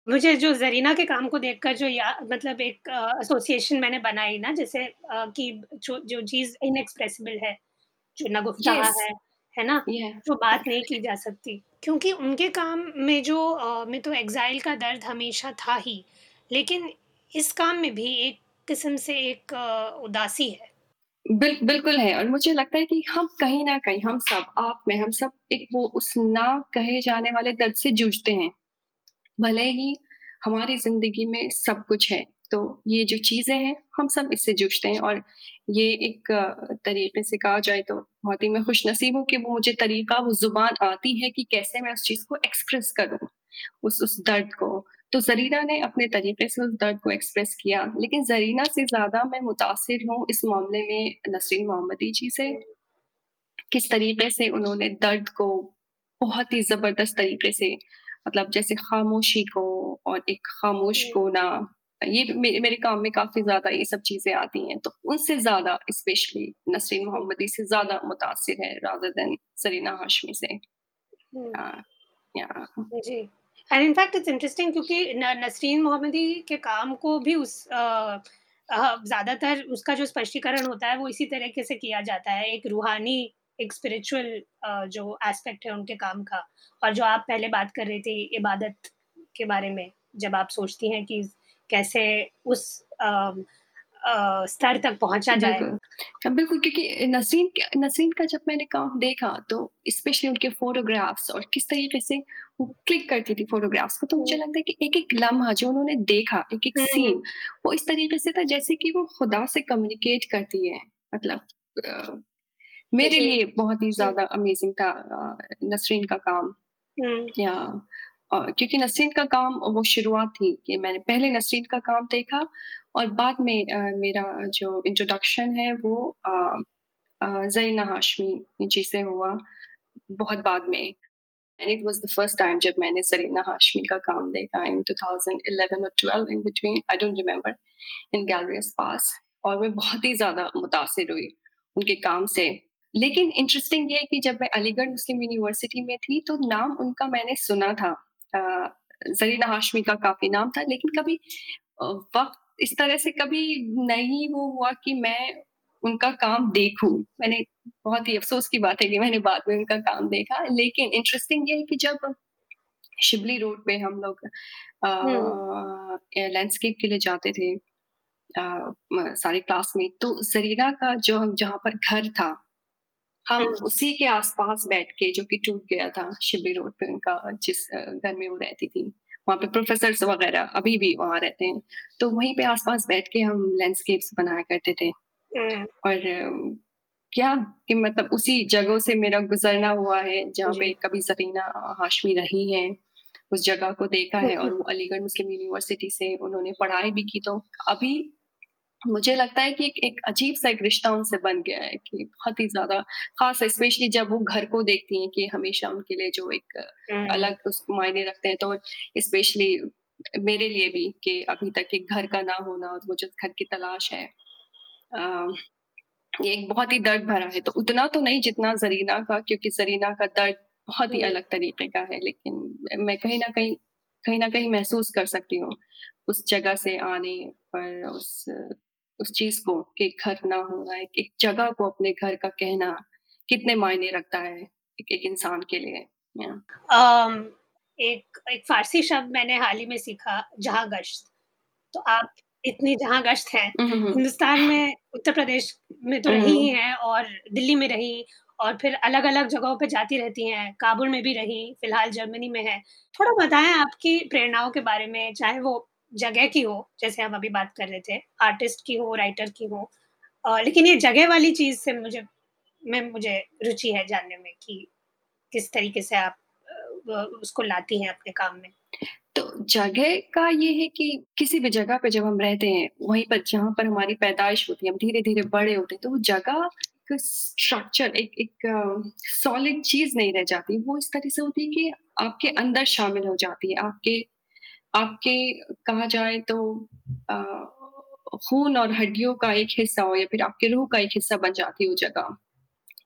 मुझे जो ज़रीना के काम को देखकर जो या मतलब एक अ, एसोसिएशन मैंने बनाई ना जैसे अ, कि जो जो चीज़ इनएक्सप्रेसिबल है, जो नगुफ्ताहा येस, है, है ना? या जो बात नहीं की जा सकती। क्योंकि उनके काम में जो अ, में तो एग्ज़ाइल का दर्द हमेशा था ही, लेकिन इस काम में भी एक किस्म से एक अ, उदासी है। बिल बिल्कुल है और मुझे लगता है कि हम कहीं न कहीं हम सब, आप में, हम सब एक वो उस ना कहे जाने वाले दर्द से जूझते हैं। भले ही हमारी ज़िंदगी में सब कुछ है, तो ये जो चीज़ें हैं, हम सब इससे जूझते हैं और ये एक तरीके से कहा जाए तो बहुत ही मैं खुश नसीब हूँ कि वो मुझे तरीका, वो ज़ुबान आती है कि कैसे मैं उस चीज़ को एक्सप्रेस करूँ, उस उस दर्द को। तो ज़रीना ने अपने तरीके से उस दर्द को एक्सप्रेस किया, लेकिन ज़रीना से ज़्यादा मैं मुतासर हूँ इस मामले में नसरीन मोहम्मदी जी से। किस तरीके से उन्होंने दर्द को बहुत ही ज़बरदस्त तरीके से मतलब जैसे खामोशी को और एक खामोश हुँ, कोना, ये मे मेरे काम में काफ़ी ज़्यादा ये सब चीज़ें आती हैं, तो उनसे ज़्यादा स्पेशली नसरीन मोहम्मदी से ज़्यादा मुतासिर है रादर देन ज़रीना हाशमी से। हुँ। जी। And in fact it's interesting क्योंकि नसरीन मोहम्मदी के काम को भी उस ज़्यादातर उसका जो स्पष्टीकरण होता है वो इसी तरीके से किया जाता है। एक रूहानी, एक स्पिरिचुअल जो एस्पेक्ट है उनके काम का और जो आप पहले बात कर रहे थे इबादत के बारे में, जब आप सोचती हैं कि कैसे उस स्तर तक पहुँचा जाए। बिल्कुल। हाँ, क्योंकि नसरीन नसरीन का जब मैंने काम देखा तो स्पेशली उनके फ़ोटोग्राफ्स और किस तरीके से वो क्लिक करती थी फ़ोटोग्राफ्स को, तो मुझे लगता है कि एक-एक लम्हा जो उन्होंने देखा, एक-एक सीन, वो इस तरीके से था जैसे कि वो खुदा से कम्युनिकेट करती है। मतलब मेरे लिए बहुत ही ज़्यादा अमेज़िंग था नसरीन का काम। या क्योंकि नसरीन का काम वो शुरुआत थी कि मैंने पहले नसरीन का काम देखा और बाद में अ, मेरा जो इंट्रोडक्शन है वो अ, हाशमी जी से हुआ बहुत बाद में and it was the first time जब मैंने ज़रीना हाशमी का काम देखा इन 2011 और 12 in between I don't remember in galleries पास और मैं बहुत ही ज़्यादा मुतासिर हुई उनके काम से। लेकिन इंटरेस्टिंग ये है कि जब मैं अलीगढ़ मुस्लिम यूनिवर्सिटी में थी तो नाम उनका मैंने सुना था। अ, ज़रीना हाशमी का काफ़ी नाम था लेकिन कभी वक़्त इस तरह से कभी नहीं वो हुआ कि मैं उनका काम देखूँ। मैंने बहुत ही अफ़सोस की बात है कि मैंने बाद में उनका काम देखा। लेकिन इंटरेस्टिंग ये है कि जब शिबली रोड पे हम लोग लैंडस्केप के लिए जाते थे म सारे क्लासमेट तो ज़रीना का जो हम जहाँ पर घर था, हम उसी के आस-पास बैठ के जो कि टूट गया था शिबली रोड पे उनका जिस घर में वो रहती थी। वहाँ पे प्रोफ़ेसर्स वग़ैरह अभी भी वहाँ रहते हैं। तो वहीं पे आस-पास बैठ के हम लैंडस्केप्स बनाया करते थे। और क्या कि मतलब उसी जगहों से मेरा गुज़रना हुआ है जहाँ पे कभी ज़रीना हाशमी रही है उस जगह को देखा है और वो अलीगढ़ मुस्लिम यूनिवर्सिटी से उन्होंने पढ़ाई भी की। तो अभी मुझे लगता है कि एक एक अजीब-सा एक रिश्ता उनसे बन गया है कि बहुत ही ज़्यादा ख़ास है स्पेशली जब वो घर को देखती हैं कि हमेशा उनके लिए जो एक अलग उसको मायने रखते हैं। तो स्पेशली मेरे लिए भी कि अभी तक एक घर का ना होना और वो जो घर की तलाश है अ, ये एक बहुत ही दर्द भरा है। तो उतना तो नहीं जितना ज़रीना का क्योंकि ज़रीना का दर्द बहुत ही अलग तरीके का है। लेकिन मैं कहीं ना कहीं कहीं ना कहीं महसूस कर सकती हूँ उस जगह से आने पर उस उस चीज़ को कि घर ना होना, एक एक जगह को अपने घर का कहना, कितने मायने रखता है एक, एक इंसान के लिए yeah. um, एक एक फारसी शब्द मैंने हाल ही में सीखा जहाँ गश्त तो आप इतनी जहाँ गश्त है हिंदुस्तान में उत्तर प्रदेश में तो रही ही हैं और दिल्ली में रही और फिर अलग-अलग जगहों पे जाती रहती हैं, काबुल में भी रही, फ़िलहाल जर्मनी में है। थोड़ा बताएँ आपकी प्रेरणाओं के बारे में, चाहे वो जगह की हो, जैसे हम अभी बात कर रहे थे, आर्टिस्ट की हो, राइटर की हो। अ, लेकिन ये जगह वाली चीज़ से मुझे में मुझे रुचि है जानने में कि किस तरीके से आप उसको लाती हैं अपने काम में? तो जगह का ये है कि किसी भी जगह पे जब हम रहते हैं, वहीं पर जहाँ पर हमारी पैदाइश होती है, हम धीरे-धीरे बड़े होते हैं, तो वो जगह स्ट्रक्चर एक एक सॉलिड चीज़ नहीं रह जाती। वो इस तरह से होती है कि आपके अंदर शामिल हो जाती है। आपके आपके कहा जाए तो खून और हड्डियों का एक हिस्सा हो या फिर आपके रूह का एक हिस्सा बन जाती है वो जगह।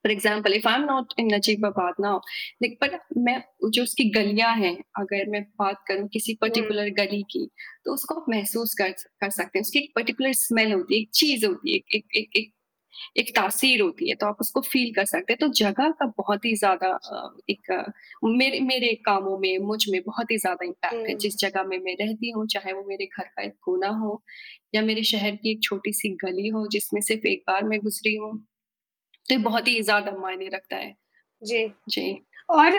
For example if I am not in Najibabad now पर मैं जो उसकी गलियाँ हैं अगर मैं बात करूँ किसी पर्टिकुलर गली की तो उसको आप महसूस कर कर सकते हैं उसकी एक पर्टिकुलर स्मेल होती है एक चीज़ होती है एक एक एक, एक एक तासीर होती है तो आप उसको फील कर सकते हैं तो जगह का बहुत ही ज़्यादा एक मेरे मेरे कामों में मुझमें बहुत ही ज़्यादा इम्पैक्ट है जिस जगह में मैं रहती हूँ चाहे वो मेरे घर का एक कोना हो या मेरे शहर की एक छोटी सी गली हो जिसमें सिर्फ़ एक बार मैं गुजरी हूँ तो ये बहुत ही ज़्यादा मायने रखता है। जी। जी। और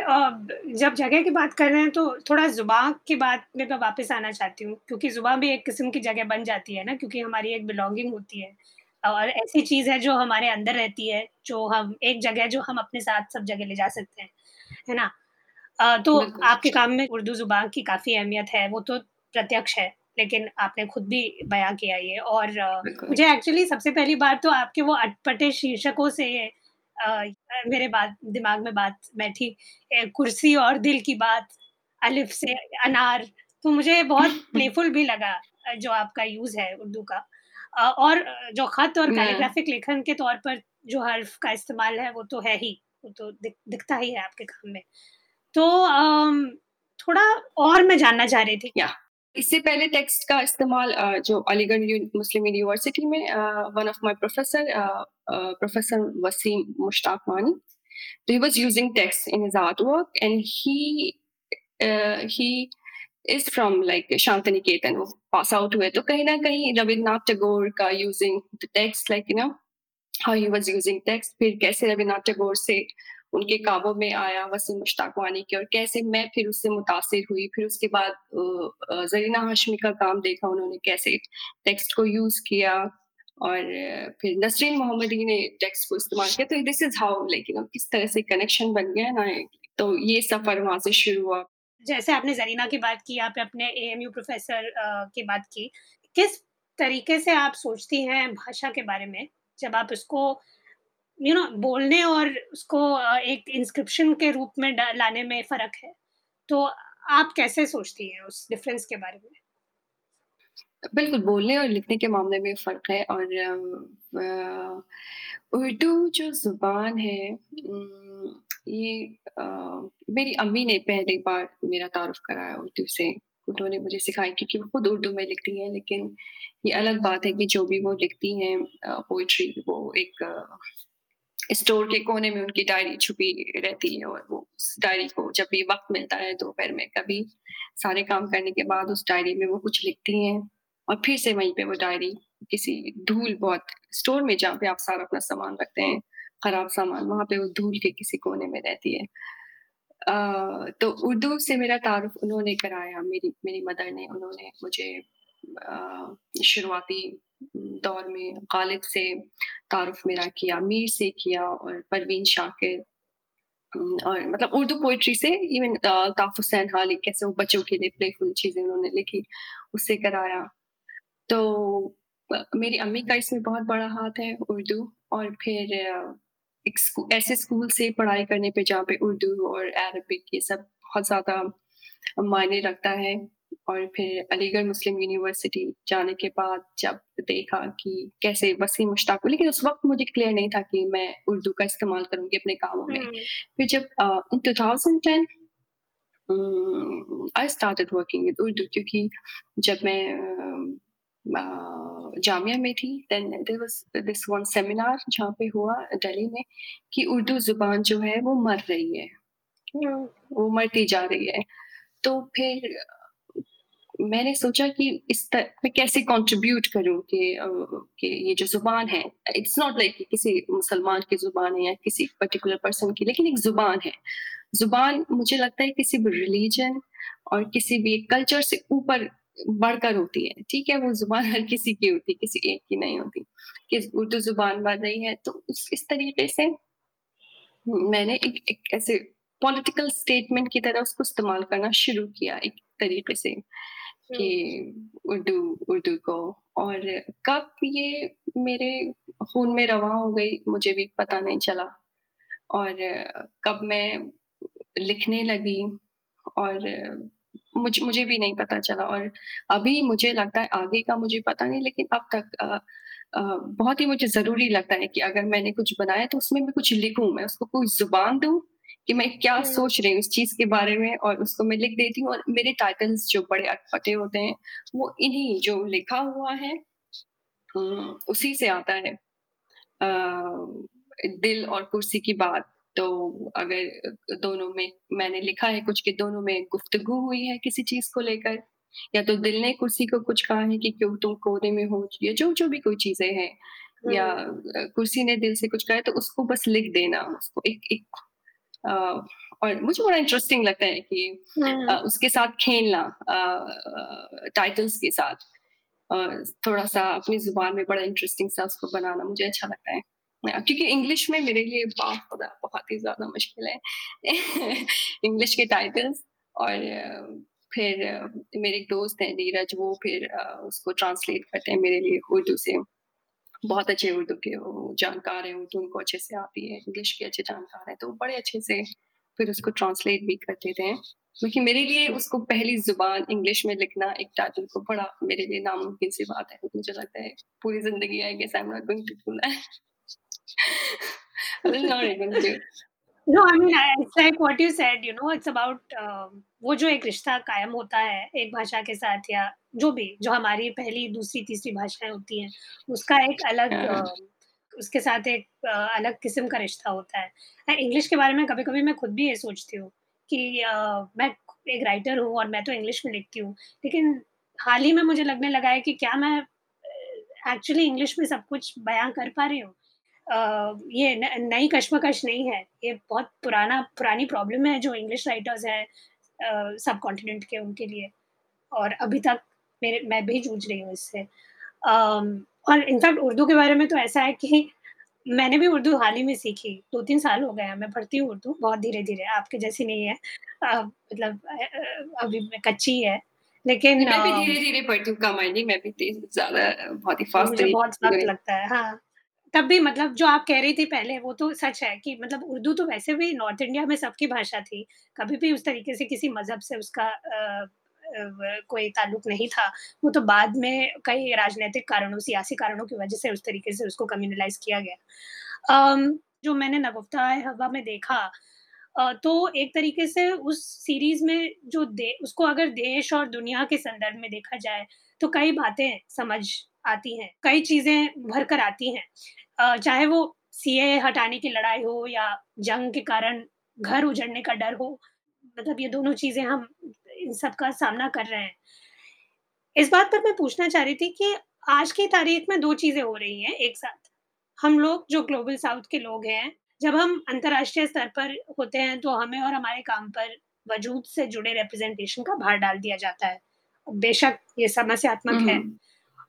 जब जगह की बात कर रहे हैं तो थोड़ा ज़ुबान की बात में मैं वापस आना चाहती हूँ क्योंकि ज़ुबान भी एक किस्म की जगह बन जाती है ना क्योंकि हमारी एक बिलोंगिंग होती है और ऐसी चीज़ है जो हमारे अंदर रहती है, जो हम एक जगह जो हम अपने साथ सब जगह ले जा सकते हैं, है ना? तो आपके काम में उर्दू ज़ुबान की काफ़ी अहमियत है, वो तो प्रत्यक्ष है। लेकिन आपने खुद भी बयां किया ये और मुझे एक्चुअली सबसे पहली बात तो आपके वो अटपटे शीर्षकों से आ, मेरे बात दिमाग में बात बैठी कुर्सी और दिल की बात अलिफ से अनार तो मुझे बहुत प्लेफुल भी लगा जो आपका यूज़ है उर्दू का और जो खत और कैलीग्राफिक लेखन के तौर पर जो हर्फ का इस्तेमाल है वो तो है ही। वो तो दिख, दिखता ही है आपके काम में। तो थोड़ा और मैं जानना चाह रही थी। Yeah. इससे पहले टेक्स्ट का इस्तेमाल जो अलीगढ़ मुस्लिम यूनिवर्सिटी में one of my professor professor Wasim Mushtaq मानी तो he was using text in his art work and he he from like Shanti Niketan वो पास आउट हुए तो कहीं ना कहीं रविन्द्रनाथ टैगोर का using the text like you know how he was using text फिर कैसे रविन्द्रनाथ टैगोर से उनके काबों में आया वसीम मुश्ताक वानी के और कैसे मैं फिर उससे मुतासिर हुई फिर उसके बाद जरीना हाशमी का काम देखा उन्होंने कैसे टेक्स्ट को यूज़ किया और फिर नसरीन मोहम्मदी ने टेक्स्ट को इस्तेमाल किया तो this is how like you know किस तरह से कनेक्शन बन गया ना तो ये सफ़र वहाँ से शुरू हुआ जैसे आपने जरीना की बात की आपने अपने एएमयू प्रोफेसर की बात की किस तरीके से आप सोचती हैं भाषा के बारे में जब आप उसको यू नो बोलने और उसको एक इंस्क्रिप्शन के रूप में लाने में फ़र्क है। तो आप कैसे सोचती हैं उस डिफ़रेंस के बारे में? बिल्कुल, बोलने और लिखने के मामले में फ़र्क है और उर्दू जो ज़ुबान है ये आ, मेरी अम्मी ने पहली बार मेरा तारुफ़ कराया उर्दू से। उन्होंने मुझे सिखाई क्योंकि वो खुद उर्दू में लिखती हैं, लेकिन ये अलग बात है कि जो भी वो लिखती हैं पोइट्री वो एक स्टोर के कोने में उनकी डायरी छुपी रहती है और वो उस डायरी को जब भी वक्त मिलता है दोपहर में कभी सारे काम करने के बाद उस डायरी में वो कुछ लिखती हैं और फिर से वहीं पे वो डायरी किसी धूल बहुत स्टोर में जहाँ पे आप सारा अपना सामान रखते हैं खराब सामान, वहाँ पे वो धूल के किसी कोने में रहती है। तो उर्दू से मेरा तारुफ उन्होंने कराया, मेरी मेरी मदर ने, उन्होंने मुझे शुरुआती दौर में गालिब से तारुफ मेरा किया, मीर से किया और परवीन शाकिर और मतलब उर्दू पोइट्री से इवन ताफ हुसैन कैसे वो बच्चों के लिए प्लेफुल चीज़ें उन्होंने लिखी, उससे कराया। तो मेरी अम्मी का इसमें बहुत बड़ा हाथ है उर्दू और फिर ऐसे स्कूल से पढ़ाई करने पे जहाँ पे उर्दू और अरबिक ये सब बहुत ज़्यादा मायने रखता है और फिर अलीगढ़ मुस्लिम यूनिवर्सिटी जाने के बाद जब देखा कि कैसे वसीम मुश्ताक लेकिन उस वक्त मुझे क्लियर नहीं था कि मैं उर्दू का इस्तेमाल करूँगी अपने कामों में। फिर जब in two thousand ten I started working with Urdu क्योंकि जब मैं जामिया में थी then there was this one seminar जहाँ पे हुआ दिल्ली में कि उर्दू ज़ुबान जो है वो मर रही है। वो मरती जा रही है। तो फिर मैंने सोचा कि इस तरह मैं कैसे कंट्रीब्यूट करूँ कि कि ये जो ज़ुबान है इट्स नॉट लाइक किसी मुसलमान की ज़ुबान है या किसी पर्टिकुलर पर्सन की लेकिन एक ज़ुबान है ज़ुबान मुझे लगता है किसी भी रिलीजन और किसी भी कल्चर से ऊपर बढ़कर होती है ठीक है? वो ज़ुबान हर किसी की होती है किसी एक की नहीं होती कि उर्दू ज़ुबान बढ़ रही है तो उस इस तरीके से मैंने एक, एक ऐसे पॉलिटिकल स्टेटमेंट की तरह उसको इस्तेमाल करना शुरू किया एक तरीके से कि उर्दू उर्दू को। और कब ये मेरे खून में रवा हो गई मुझे भी पता नहीं चला। और कब मैं लिखने लगी और मुझे मुझे भी नहीं पता चला और अभी मुझे लगता है आगे का मुझे पता नहीं लेकिन अब तक आ, आ, बहुत ही मुझे ज़रूरी लगता है कि अगर मैंने कुछ बनाया तो उसमें मैं कुछ लिखूं मैं उसको कोई ज़ुबान दूँ कि मैं क्या हम्म। सोच रही हूँ इस चीज़ के बारे में और उसको मैं लिख देती हूँ और मेरे टाइटल्स जो बड़े अटपटे होते हैं वो इन्हीं जो लिखा हुआ है उसी से आता है आ, दिल और कुर्सी की बात तो अगर दोनों में मैंने लिखा है कुछ के दोनों में गुफ्तगु हुई है किसी चीज़ को लेकर या तो दिल ने कुर्सी को कुछ कहा है कि क्यों तुम कोने में हो या जो जो भी कोई चीज़ें हैं या हम्म। कुर्सी ने दिल से कुछ कहा है तो उसको बस लिख देना उसको एक एक आ, और मुझे बड़ा इंटरेस्टिंग लगता है कि uh, उसके साथ खेलना टाइटल्स के साथ थोड़ा सा अपनी ज़ुबान में बड़ा इंटरेस्टिंग सा उसको बनाना मुझे अच्छा लगता है क्योंकि इंग्लिश में मेरे लिए खुदा बहुत ही ज़्यादा मुश्किल है। इंग्लिश के टाइटल्स और, फिर, मेरे एक दोस्त हैं नीरज वो फिर, उसको ट्रांसलेट करते हैं मेरे लिए उर्दू से। बहुत अच्छे उर्दू के जानकार हैं, उर्दू उनको अच्छे से आती है इंग्लिश के अच्छे जानकार हैं तो बड़े अच्छे से फिर उसको ट्रांसलेट भी कर देते हैं। क्योंकि मेरे लिए उसको पहली ज़ुबान इंग्लिश में लिखना एक टाइटल को बड़ा मेरे लिए नामुमकिन सी बात है, मुझे लगता है पूरी ज़िंदगी I guess I am not going to do that No, I mean, it's like what you said, you know, it's about uh, वो जो एक रिश्ता कायम होता है एक भाषा के साथ या जो भी जो हमारी पहली दूसरी तीसरी भाषाएँ होती हैं उसका एक अलग uh, उसके साथ एक uh, अलग किस्म का रिश्ता होता है। इंग्लिश के बारे में कभी कभी मैं खुद भी ये सोचती हूँ कि uh, मैं एक राइटर हूँ और मैं तो इंग्लिश में लिखती हूँ लेकिन हाल ही में मुझे लगने लगा है कि क्या मैं एक्चुअली इंग्लिश में सब कुछ बयां कर पा रही हूँ। ये नई कश्मकश नहीं है। ये बहुत पुराना पुरानी प्रॉब्लम है जो इंग्लिश राइटर्स हैं सब कॉन्टिनेंट के उनके लिए। और अभी तक मेरे मैं भी जूझ रही हूँ इससे। और इनफैक्ट उर्दू के बारे में तो ऐसा है कि मैंने भी उर्दू हाल ही में सीखी। दो तीन साल हो गया मैं पढ़ती हूँ उर्दू बहुत धीरे धीरे आपके जैसी नहीं है। मतलब अभी मैं कच्ची है। लेकिन मैं भी धीरे धीरे पढ़ती हूँ कमाई मैं भी ज़्यादा बहुत ही फास्ट मुझे बहुत वक्त लगता है हाँ। तब भी मतलब जो आप कह रही थी पहले वो तो सच है कि मतलब उर्दू तो वैसे भी नॉर्थ इंडिया में सबकी भाषा थी। कभी भी उस तरीके से किसी मज़हब से उसका कोई ताल्लुक नहीं था। वो तो बाद में कई राजनीतिक कारणों, सियासी कारणों की वज़ह से उस तरीके से उसको कम्युनलाइज़ किया गया। जो मैंने नगुफ्ता हवा में देखा तो एक तरीके से उस सीरीज़ में जो दे उसको अगर देश और दुनिया के संदर्भ में देखा जाए, तो कई बातें समझ आती हैं, कई चीज़ें भर कर आती हैं। चाहे वो सीए हटाने की लड़ाई हो या जंग के कारण घर उजड़ने का डर हो, मतलब ये दोनों चीज़ें हम इन सब का सामना कर रहे हैं। इस बात पर मैं पूछना चाह रही थी कि आज की तारीख में दो चीज़ें हो रही हैं एक साथ। हम लोग जो ग्लोबल साउथ के लोग हैं, जब हम अंतर्राष्ट्रीय स्तर पर होते हैं तो हमें और हमारे काम पर वजूद से जुड़े रिप्रेजेंटेशन का भार डाल दिया जाता है। बेशक ये समस्यात्मक है,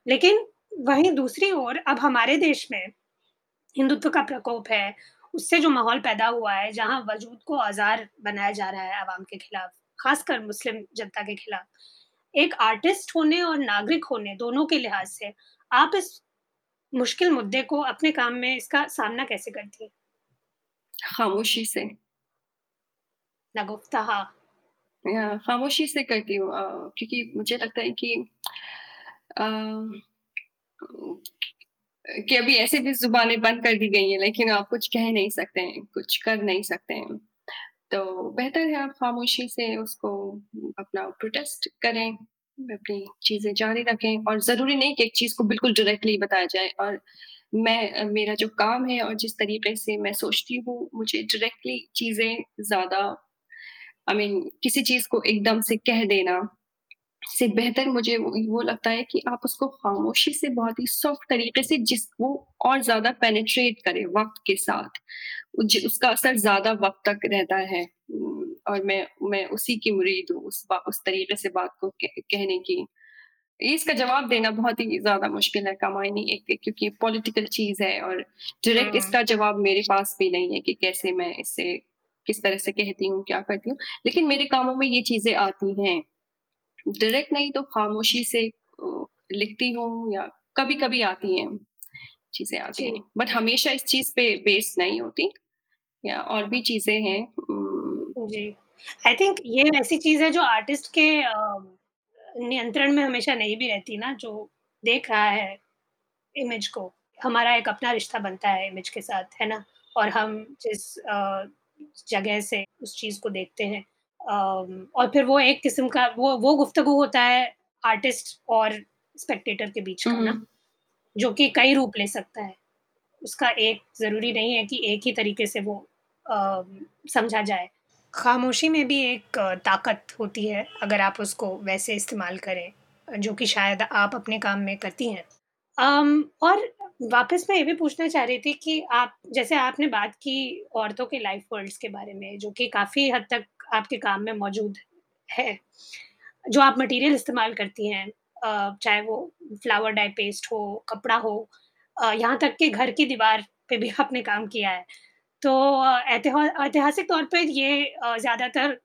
लेकिन वहीं दूसरी ओर अब हमारे देश में हिंदुत्व का प्रकोप है, उससे जो माहौल पैदा हुआ है, जहाँ वजूद को औज़ार बनाया जा रहा है आवाम के खिलाफ, ख़ासकर मुस्लिम जनता के खिलाफ। एक आर्टिस्ट होने और नागरिक होने दोनों के लिहाज से आप इस मुश्किल मुद्दे को अपने काम में इसका सामना कैसे करती हैं? खामोशी से। नगुफ्ता या खामोशी से करती हूँ क्योंकि मुझे लगता है कि कि अभी ऐसे भी ज़ुबानें बंद कर दी गई हैं, लेकिन आप कुछ कह नहीं सकते हैं, कुछ कर नहीं सकते हैं। तो बेहतर है आप खामोशी से उसको अपना प्रोटेस्ट करें अपनी चीज़ें जारी रखें और ज़रूरी नहीं कि एक चीज़ को बिल्कुल डायरेक्टली बताया जाए और मैं मेरा जो काम है और जिस तरीके से मैं सोचती हूँ, मुझे डायरेक्टली चीज़ें ज़्यादा आई मीन किसी चीज़ को एकदम से कह देना से बेहतर मुझे वो लगता है कि आप उसको खामोशी से बहुत ही सॉफ्ट तरीके से जिस वो और ज़्यादा पेनिट्रेट करे वक़्त के साथ। उसका असर ज़्यादा वक़्त तक रहता है। और मैं मैं उसी की मुरीद हूँ, उस उस तरीके से बात को कह कहने की। इसका जवाब देना बहुत ही ज़्यादा मुश्किल है कमायनी एक एक क्योंकि पॉलिटिकल चीज़ है और डायरेक्ट इसका जवाब मेरे पास भी नहीं है कि कैसे मैं इसे किस तरह से कहती हूँ, क्या करती हूँ। लेकिन मेरे कामों में ये चीज़ें आती हैं। डायरेक्ट नहीं तो खामोशी से लिखती हूँ या कभी-कभी आती हैं, चीज़ें आती हैं। बट हमेशा इस चीज़ पे बेस नहीं होती या और भी चीज़ें हैं जी। आई थिंक ये ऐसी चीज़ है जो आर्टिस्ट के नियंत्रण में हमेशा नहीं भी रहती ना, जो देख रहा है इमेज को। हमारा एक अपना रिश्ता बनता है इमेज के साथ, है ना? और हम जिस जगह से उस चीज़ को देखते हैं और फिर वो एक किस्म का वो वो गुफ्तगु होता है आर्टिस्ट और स्पेक्टेटर के बीच का ना, जो कि कई रूप ले सकता है। उसका एक ज़रूरी नहीं है कि एक ही तरीके से वो समझा जाए। खामोशी में भी एक ताकत होती है, अगर आप उसको वैसे इस्तेमाल करें, जो कि शायद आप अपने काम में करती हैं। अम, और वापस मैं ये भी पूछना चाह रही थी कि आप जैसे आपने बात की औरतों के लाइफ वर्ल्ड्स के बारे में, जो कि काफ़ी हद तक आपके काम में मौजूद है। जो आप मटीरियल इस्तेमाल करती हैं चाहे वो फ्लावर डाई पेस्ट हो, कपड़ा हो यहाँ तक कि घर की दीवार पे भी आपने काम किया है। तो ऐतिहासिक तौर पे ये ज़्यादातर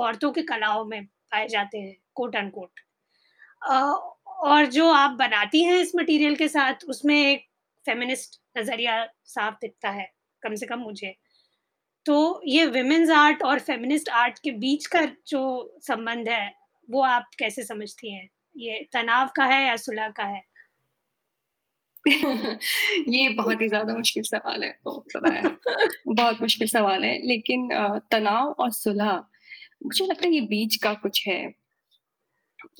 औरतों के कलाओं में पाए जाते हैं, कोट अनकोट। अ, और जो आप बनाती हैं इस मटीरियल के साथ, उसमें एक फ़ेमिनिस्ट नज़रिया साफ़ दिखता है, कम से कम मुझे। तो ये वुमेन्स आर्ट और फ़ेमिनिस्ट आर्ट के बीच का जो संबंध है, वो आप कैसे समझती हैं? ये तनाव का है या सुलह का है? ये बहुत ही ज़्यादा मुश्किल सवाल है। बहुत मुश्किल सवाल है, लेकिन तनाव और सुलह, मुझे लगता है ये बीच का कुछ है।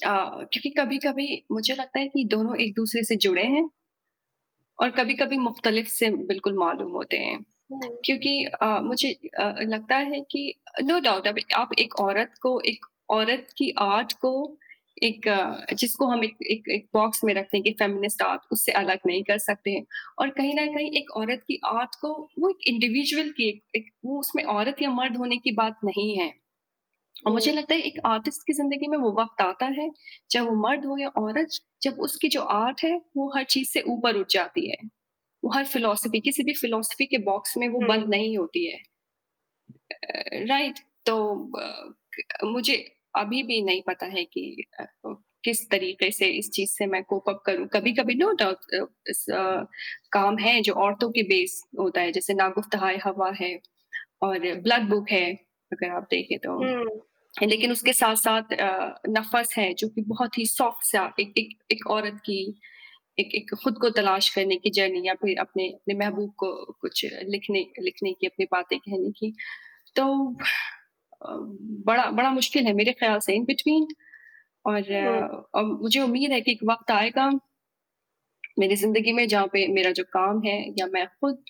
अ, क्योंकि कभी-कभी मुझे लगता है कि दोनों एक-दूसरे से जुड़े हैं और कभी-कभी मुख्तलिफ़ से बिल्कुल मालूम होते हैं। क्योंकि अ, मुझे अ, लगता है कि नो डाउट अब आप एक औरत को एक औरत की आर्ट को एक जिसको हम एक एक एक बॉक्स में रखते हैं कि फेमिनिस्ट आर्ट उससे अलग नहीं कर सकते हैं और कहीं ना कहीं एक औरत की आर्ट को वो एक इंडिविजुअल की एक एक वो उसमें औरत या मर्द होने की बात नहीं है। और मुझे लगता है एक आर्टिस्ट की ज़िंदगी में वो वक़्त आता है, चाहे वो मर्द हो या औरत, जब उसकी जो आर्ट है, वो हर चीज़ से ऊपर उठ जाती है। वो हर फिलॉसफी किसी भी फिलॉसफी के बॉक्स में वो बंद नहीं होती है। राइट तो अ, क मुझे अभी भी नहीं पता है कि अ, किस तरीके से इस चीज़ से मैं कोप अप करूँ। कभी-कभी नो डाउट काम है जो औरतों के बेस होता है, जैसे नागुफ्तहाए हवा है और ब्लड बुक है, अगर आप देखें तो। हुँ, लेकिन उसके साथ-साथ अ, नफ़स है जो कि बहुत ही सॉफ्ट सा एक एक एक औरत की एक एक खुद को तलाश करने की जर्नी या फिर अपने अपने महबूब को कुछ लिखने लिखने की, अपनी बातें कहने की। तो बड़ा बड़ा मुश्किल है मेरे ख़्याल से इन बिटवीन और और मुझे उम्मीद है कि एक वक़्त आएगा मेरी ज़िंदगी में जहाँ पे मेरा जो काम है या मैं खुद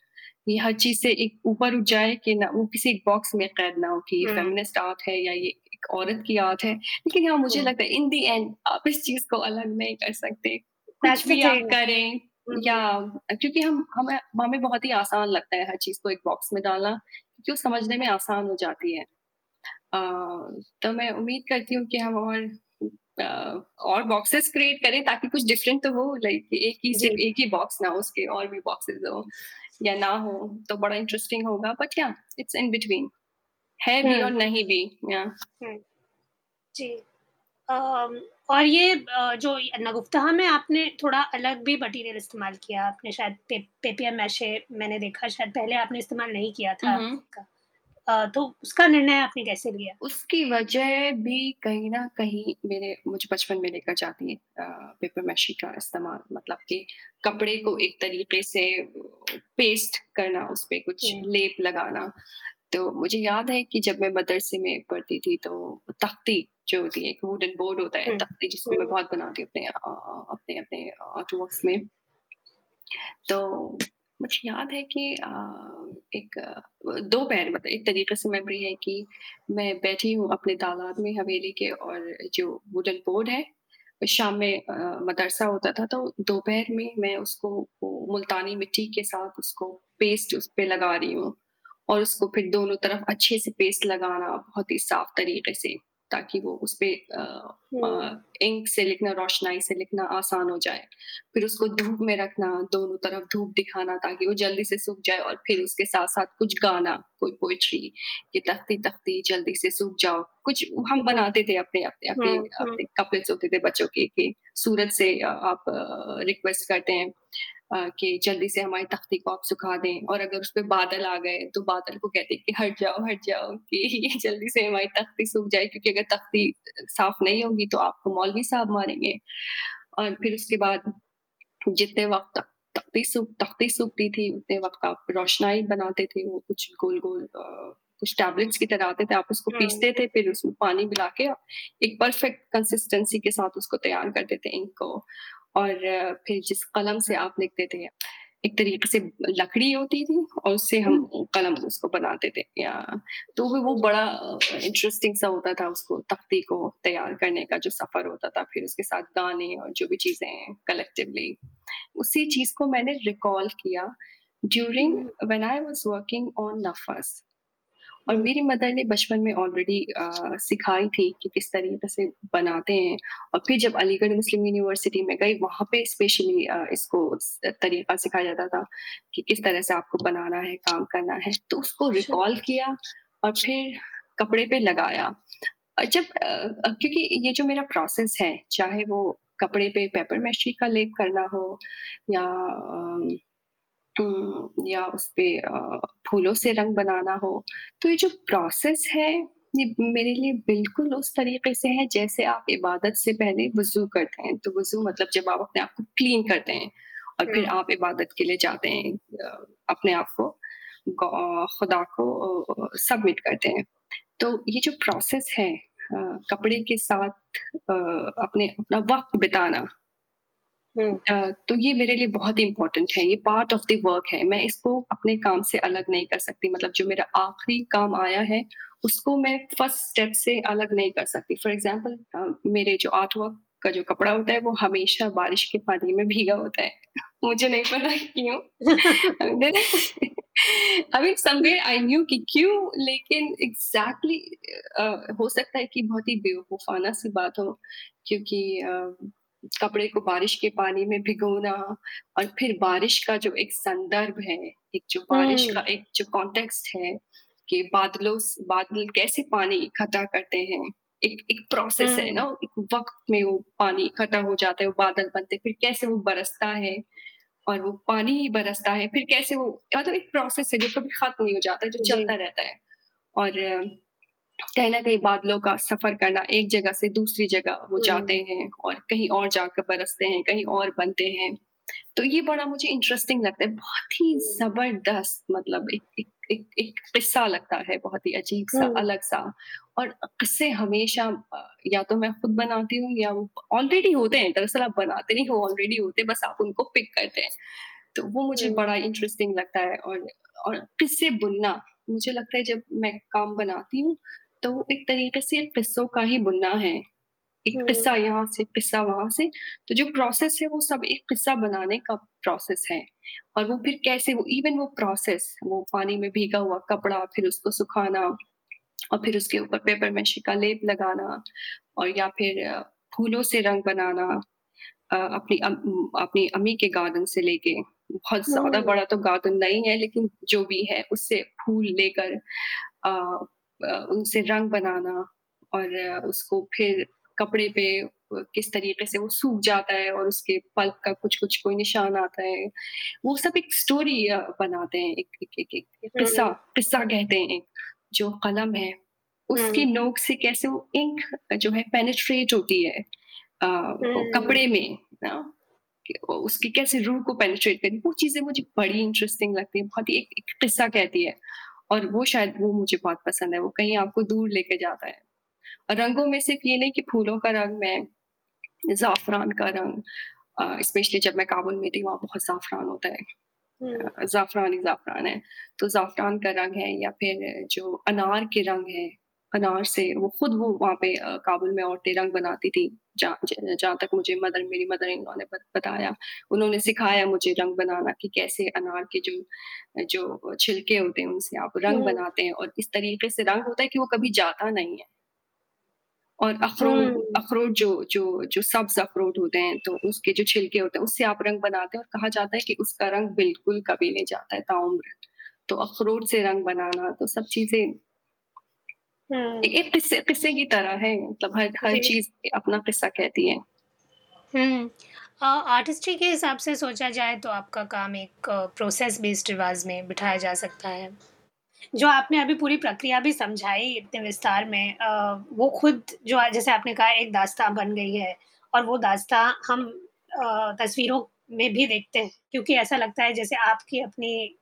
ये हर चीज़ से एक ऊपर उठ जाए कि ना वो किसी एक बॉक्स में कैद ना हो कि ये फेमिनिस्ट आर्ट है या ये एक औरत की आर्ट है। लेकिन हाँ, मुझे लगता है इन द एंड आप इस चीज़ को अलग नहीं कर सकते। कुछ भी आप करें या क्योंकि हम हमें हमें बहुत ही आसान लगता है हर चीज़ को एक बॉक्स में डालना क्योंकि वो समझने में आसान हो जाती है। तो मैं उम्मीद करती हूँ कि हम और और बॉक्सेस क्रिएट करें ताकि कुछ डिफरेंट तो हो लाइक एक ही सिर्फ़ एक ही बॉक्स ना हो उसके और भी बॉक्सेस हो या ना हो तो बड़ा इंटरेस्टिंग होगा। बट या इट्स इन बिटवीन है भी और नहीं भी या जी। और ये जो नगुफ्तहा में आपने थोड़ा अलग भी मटीरियल इस्तेमाल किया, आपने शायद पे पेपियर मैशे मैंने देखा शायद पहले आपने इस्तेमाल नहीं किया था हम्म का तो उसका निर्णय आपने कैसे लिया? उसकी वजह भी कहीं न कहीं मेरे मुझे बचपन में लेकर जाती है पेपर मैशी का इस्तेमाल मतलब कि कपड़े को एक तरीके से पेस्ट करना, उस पर कुछ लेप लगाना। तो मुझे याद है कि जब मैं मदरसे में पढ़ती थी तो तख्ती जो होती है एक वुडन बोर्ड होता है तख्ती जिसको मैं बहुत बनाती हूँ अपने अपने अपने आर्ट वर्क्स में। तो मुझे याद है कि एक दो पैर मतलब एक तरीके से मेमोरी है कि मैं बैठी हूँ अपने तालाब में हवेली के और जो वुडन बोर्ड है, शाम में मदरसा होता था तो दोपहर में मैं उसको मुल्तानी मिट्टी के साथ उसको पेस्ट उस पर लगा रही हूँ और उसको फिर दोनों तरफ़ अच्छे से पेस्ट लगाना बहुत ही साफ़ तरीके से ताकि वो उसपे अ हुँ, अ, इंक से लिखना, रोशनाई से लिखना आसान हो जाए। फिर उसको धूप में रखना, दोनों तरफ़ धूप दिखाना ताकि वो जल्दी से सूख जाए और फिर उसके साथ-साथ कुछ गाना, कोई पोइट्री कि तख्ती-तख्ती जल्दी से सूख जाओ। कुछ हम बनाते थे अपने अपने अपने हुँ, हुँ। अपने कपल्स होते थे बच्चों के कि सूरज से आप रिक्वेस्ट करते हैं कि जल्दी से हमारी तख्ती को आप सुखा दें। और अगर उसपे बादल आ गए तो बादल को कहते हैं कि हट जाओ, हट जाओ कि ये जल्दी से हमारी तख्ती सूख जाए। क्योंकि अगर तख्ती साफ़ नहीं होगी तो आपको मौलवी साहब मारेंगे। और फिर उसके बाद जितने वक़्त तक तख्ती सूख तख्ती सूखती थी, उतने वक़्त आप रोशनाई बनाते थे, वो कुछ गोल-गोल कुछ टैबलेट्स की तरह आते थे, आप उसको पीसते थे, फिर उसमें पानी मिला के एक परफेक्ट कंसिस्टेंसी के साथ उसको तैयार करते थे इंक को और फिर जिस कलम से आप लिखते थे, एक तरीके से लकड़ी होती थी और उससे हम कलम उसको बनाते थे या तो भी वो बड़ा इंटरेस्टिंग सा होता था उसको तख्ती को तैयार करने का जो सफ़र होता था, फिर उसके साथ गाने और जो भी चीज़ें हैं कलेक्टिवली उसी चीज़ को मैंने रिकॉल किया during when I was working on नफ़स और मेरी मदर ने बचपन में ऑलरेडी सिखाई थी कि किस तरीके से बनाते हैं और फिर जब अलीगढ़ मुस्लिम यूनिवर्सिटी में गई वहाँ पे स्पेशली इसको तरीका सिखाया जाता था कि किस तरह से आपको बनाना है, काम करना है। तो उसको अच्छा। रिकॉल किया और फिर कपड़े पे लगाया। जब क्योंकि ये जो मेरा प्रोसेस है, चाहे वो कपड़े पे पेपर मैशी का लेप करना हो या या उसपे अ, फूलों से रंग बनाना हो, तो ये जो प्रोसेस है, ये मेरे लिए बिल्कुल उस तरीके से है जैसे आप इबादत से पहले वज़ू करते हैं। तो वज़ू मतलब जब आप अपने आप को क्लीन करते हैं और फिर आप इबादत के लिए जाते हैं अपने आप को खुदा को सबमिट करते हैं। तो ये जो प्रोसेस है कपड़े के साथ अपने अपना वक़्त बिताना तो ये मेरे लिए बहुत इम्पोर्टेंट है, ये पार्ट ऑफ़ द वर्क है। मैं इसको अपने काम से अलग नहीं कर सकती मतलब जो मेरा आखिरी काम आया है, उसको मैं फ़र्स्ट स्टेप से अलग नहीं कर सकती। फॉर एग्ज़ाम्पल मेरे जो आर्ट वर्क का जो कपड़ा होता है, वो हमेशा बारिश के पानी में भीगा होता है। मुझे नहीं पता क्यों? मीन समवेयर आई न्यू कि क्यों लेकिन एग्ज़ैक्टली अ, हो सकता है कि बहुत ही बेवकूफ़ाना सी बात हो क्योंकि अ कपड़े को बारिश के पानी में भिगोना और फिर बारिश का जो एक संदर्भ है, एक जो बारिश का एक जो कॉन्टेक्स्ट है कि बादलों बादल कैसे पानी इकट्ठा करते हैं। एक एक प्रोसेस है ना, एक वक़्त में वो पानी इकट्ठा हो जाता है, वो बादल बनते फिर कैसे वो बरसता है और वो पानी ही बरसता है, फिर कैसे वो मतलब एक प्रोसेस है जो कभी ख़त्म नहीं हो जाता, जो चलता रहता है। और कहीं ना कहीं बादलों का सफ़र करना, एक जगह से दूसरी जगह वो जाते हैं और कहीं और जाकर बरसते हैं, कहीं और बनते हैं। तो ये बड़ा मुझे इंटरेस्टिंग लगता है, बहुत ही ज़बरदस्त मतलब एक एक एक एक किस्सा लगता है, बहुत ही अजीब-सा, अलग-सा और किस्से हमेशा या तो मैं खुद बनाती हूँ या वो ऑलरेडी होते हैं, दरअसल आप बनाते नहीं हो, ऑलरेडी होते बस आप उनको पिक करते हैं। तो वो मुझे बड़ा इंटरेस्टिंग लगता है और और किस्से बुनना, मुझे लगता है जब मैं काम बनाती हूँ, तो एक तरीके से किस्सों का ही बुनना है। एक हुँ, किस्सा यहाँ से, किस्सा वहाँ से, तो जो प्रोसेस है वो सब एक किस्सा बनाने का प्रोसेस है। और वो फिर कैसे वो इवन वो प्रोसेस, वो पानी में भीगा हुआ कपड़ा, फिर उसको सुखाना और फिर उसके ऊपर पेपर माशे का लेप लगाना और या फिर फूलों से रंग बनाना अपनी अम अपनी अम्मी के गार्डन से लेके, बहुत ज़्यादा बड़ा तो गार्डन नहीं है लेकिन जो भी है उससे फूल लेकर उनसे रंग बनाना और उसको फिर कपड़े पे किस तरीके से वो सूख जाता है और उसके पल्प का कुछ-कुछ कोई निशान आता है। वो सब एक स्टोरी बनाते हैं, एक एक एक एक एक किस्सा किस्सा कहते हैं एक, जो कलम है, उसकी नोक से कैसे वो इंक जो है पेनिट्रेट होती है अ, वो हुँ, कपड़े में ना उसकी कैसे रूह को पेनिट्रेट करी, वो चीज़ें मुझे बड़ी इंटरेस्टिंग लगती है बहुत ही एक एक किस्सा कहती है। और वो शायद वो मुझे बहुत पसंद है, वो कहीं आपको दूर लेके जाता है और रंगों में सिर्फ़ ये नहीं कि फूलों का रंग मैं ज़ाफ़रान का रंग स्पेशली जब मैं काबुल में थी वहाँ बहुत ज़ाफ़रान होता है। हुँ। अ, ज़ाफ़रान ही ज़ाफ़रान है। तो ज़ाफ़रान का रंग है या फिर जो अनार के रंग है अनार से वो खुद वो वहाँ पे काबुल में औरतें रंग बनाती थी। जहाँ जहाँ तक मुझे मदर मेरी मदर इन ने बताया। उन्होंने सिखाया मुझे रंग बनाना कि कैसे अनार के जो जो छिलके होते हैं उनसे आप रंग बनाते हैं और इस तरीके से रंग होता है कि वो कभी जाता नहीं है। और अखरोट अखरोट जो जो जो सब्ज़ अखरोट होते हैं, तो उसके जो छिलके होते हैं, उससे आप रंग बनाते हैं और कहा जाता है कि उसका रंग बिल्कुल कभी नहीं जाता है ताउम्र। तो अखरोट से रंग बनाना, तो सब चीज़ें ए हुँ। एक किस्से किस्से की तरह है, मतलब हर हर जी। चीज़ अपना किस्सा कहती है। हुँ। अ, आर्टिस्ट्री के हिसाब से सोचा जाए तो आपका काम एक प्रोसेस बेस्ड रिवाज़ में बिठाया जा सकता है। जो आपने अभी पूरी प्रक्रिया भी समझाई इतने विस्तार में अ, वो खुद जो जैसे आपने कहा एक दास्ताँ बन गई है और वो दास्ताँ हम अ, तस्वीरों में भी देखते हैं क्योंकि ऐसा लगता है जैसे आपकी अपनी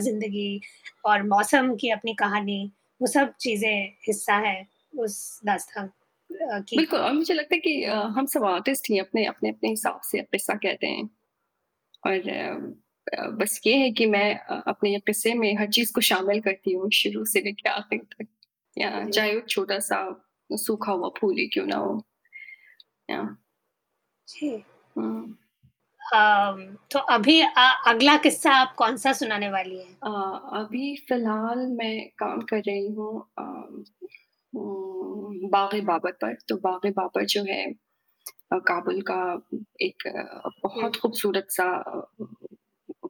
ज़िंदगी और मौसम की अपनी कहानी, वो सब चीज़ें हिस्सा है उस दास्ताँ अ, की। बिल्कुल और मुझे लगता है कि हम सब आर्टिस्ट ही अपने अपने-अपने हिसाब से किस्सा कहते हैं और बस ये है कि मैं अपने किस्से में हर चीज़ को शामिल करती हूँ, शुरू से लेके आखिर तक। या चाहे वो छोटा-सा सूखा हुआ फूल ही क्यों ना हो। या जी। अम, तो अभी अगला किस्सा आप कौन-सा सुनाने वाली हैं? अभी फ़िलहाल मैं काम कर रही हूँ उम, बाग़-ए-बाबर पर। तो बाग़-ए-बाबर जो है काबुल का एक बहुत खूबसूरत-सा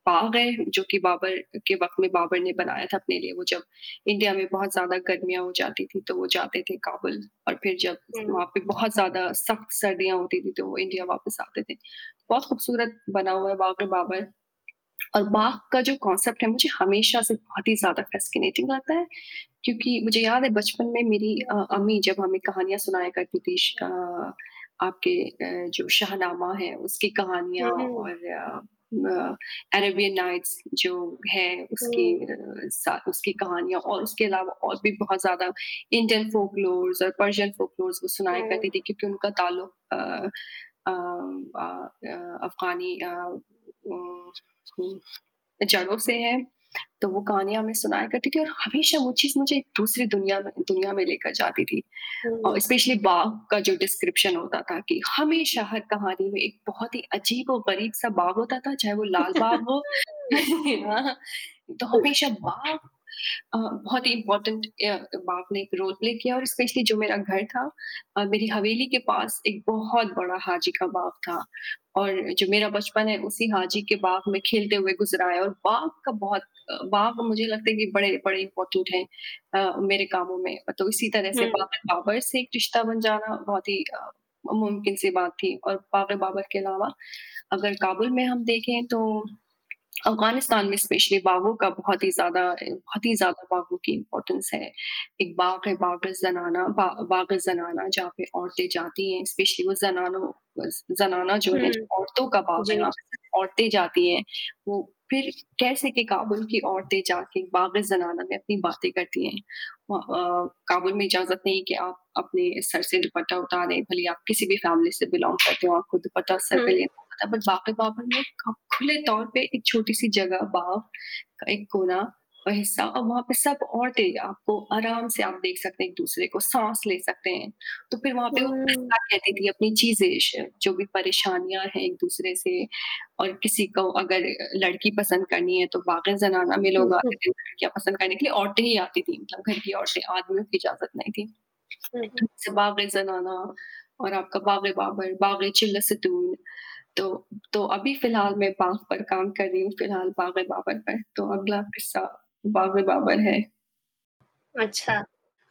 बाग है, जो कि बाबर के वक़्त में बाबर ने बनाया था अपने लिए। वो जब इंडिया में बहुत ज़्यादा गर्मियाँ हो जाती थी, तो वो जाते थे काबुल और फिर जब वहाँ पे बहुत ज़्यादा सख्त सर्दियाँ होती थी, तो वो इंडिया वापस आते थे। बहुत खूबसूरत बना हुआ है बाग-ए-बाबर और बाग का जो कॉन्सेप्ट है, मुझे हमेशा से बहुत ही ज़्यादा फ़ैसिनेटिंग लगता है, क्योंकि मुझे याद है बचपन में मेरी अम्मी जब हमें कहानियाँ सुनाया करती थी आपके जो शाहनामा है उसकी कहानियाँ हुँ, और अ, अ, अरेबियन नाइट्स जो है उसकी हुँ, अ, सा उसकी कहानियाँ और उसके अलावा और भी बहुत ज़्यादा इंडियन फ़ोकलोर्स और पर्शियन फ़ोकलोर्स वो सुनाया करती थी क्योंकि उनका ताल्लुक अफ़गानी जड़ों से है। तो वो कहानियाँ हमें सुनाया करती थी और हमेशा वो चीज़ मुझे दूसरी दुनिया में दुनिया में लेकर जाती थी। और स्पेशली बाघ का जो डिस्क्रिप्शन होता था कि हमेशा हर कहानी में एक बहुत ही अजीब और गरीब सा बाघ होता था, चाहे वो लाल बाघ हो तो हमेशा बाघ बहुत ही इम्पोर्टेंट बाघ ने एक रोल प्ले किया और स्पेशली जो मेरा घर था मेरी हवेली के पास एक बहुत बड़ा हाजी का बाग था और जो मेरा बचपन है उसी हाजी के बाग में खेलते हुए गुज़रा है और बाग का बहुत बाग मुझे लगता है कि बड़े बड़े इम्पोर्टेंट हैं मेरे कामों में। तो इसी तरह से हुँ, बाग बाबर से एक रिश्ता बन जाना बहुत ही मुमकिन सी बात थी और बाग बाबर के अलावा अगर काबुल में हम देखें तो अफ़गानिस्तान में स्पेशली बाघों का बहुत ही ज़्यादा बहुत ही ज़्यादा बाघों की इम्पोर्टेंस है। एक बाग है बाग़-ए-ज़नाना बा बाग़-ए-ज़नाना जहाँ पे औरतें जाती हैं, स्पेशली वो ज़नानों ज़नाना जो है, औरतों का बाग है, औरतें जाती हैं। वो फिर कैसे कि काबुल की औरतें जाके बाग़-ए-ज़नाना में अपनी बातें करती हैं। काबुल में इजाज़त नहीं कि आप अपने सर से दुपट्टा उतारें, भले आप किसी भी फैमिली से बिलोंग करते हो, आपको दुपट्टा सर पे लेना है, बट बाग़-ए-बाबर में खुले तौर पे एक छोटी-सी जगह बाग का एक कोना और हिस्सा और वहाँ पे सब औरतें आपको आराम से आप देख सकते हैं एक-दूसरे को, साँस ले सकते हैं। तो फिर वहाँ पे वो कहती थी अपनी चीज़ें जो भी परेशानियाँ हैं एक-दूसरे से और किसी को अगर लड़की पसंद करनी है तो बाग़-ए-ज़नाना में लोग आते थे लड़कियाँ पसंद करने के लिए, औरतें ही आती थी मतलब घर की औरतें, आदमियों की इजाज़त नहीं थी। हुँ, तो जैसे बाग़-ए-ज़नाना और आपका बाग़-ए-बाबर, बाग़-ए-चिल्लसतून तो तो अभी फ़िलहाल मैं बाग पर काम कर रही हूँ, फ़िलहाल बाग़-ए-बाबर पर, तो अगला किस्सा बाग़-ए-बाबर है। अच्छा।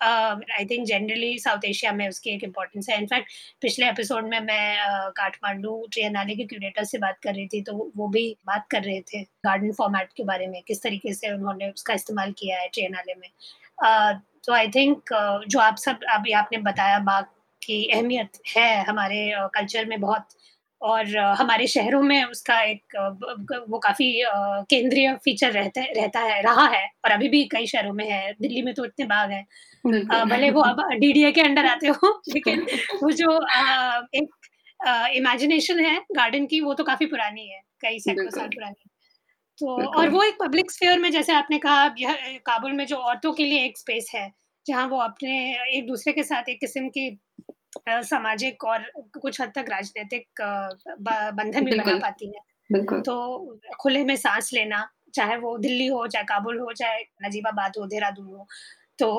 I think generally South Asia में उसकी एक इम्पोर्टेंस है। इनफैक्ट पिछले एपिसोड में मैं अ, काठमांडू ट्रिएनाले के क्यूरेटर से बात कर रही थी, तो वो भी बात कर रहे थे गार्डन फॉर्मेट के बारे में, किस तरीके से उन्होंने उसका इस्तेमाल किया है ट्रिएनाले में। तो आई थिंक जो आप सब अभी आपने बताया बाग की अहमियत है हमारे कल्चर में बहुत और हमारे शहरों में उसका एक वो काफ़ी केंद्रीय फीचर रहता रहता है रहा है और अभी भी कई शहरों में है दिल्ली में तो इतने बाग हैं। भले वो अब डीडीए के अंडर आते हो लेकिन वो जो एक इमेजिनेशन है गार्डन की वो तो काफ़ी पुरानी है कई सैकड़ों साल पुरानी तो और वो एक पब्लिक स्फेयर में जैसे आपने कहा यह काबुल में जो औरतों के लिए एक स्पेस है जहाँ वो अपने एक दूसरे के साथ एक किस्म की सामाजिक और कुछ हद तक राजनीतिक बंधन भी बना पाती है। तो खुले में सांस लेना चाहे वो दिल्ली हो चाहे काबुल हो चाहे नजीबाबाद हो देहरादून हो तो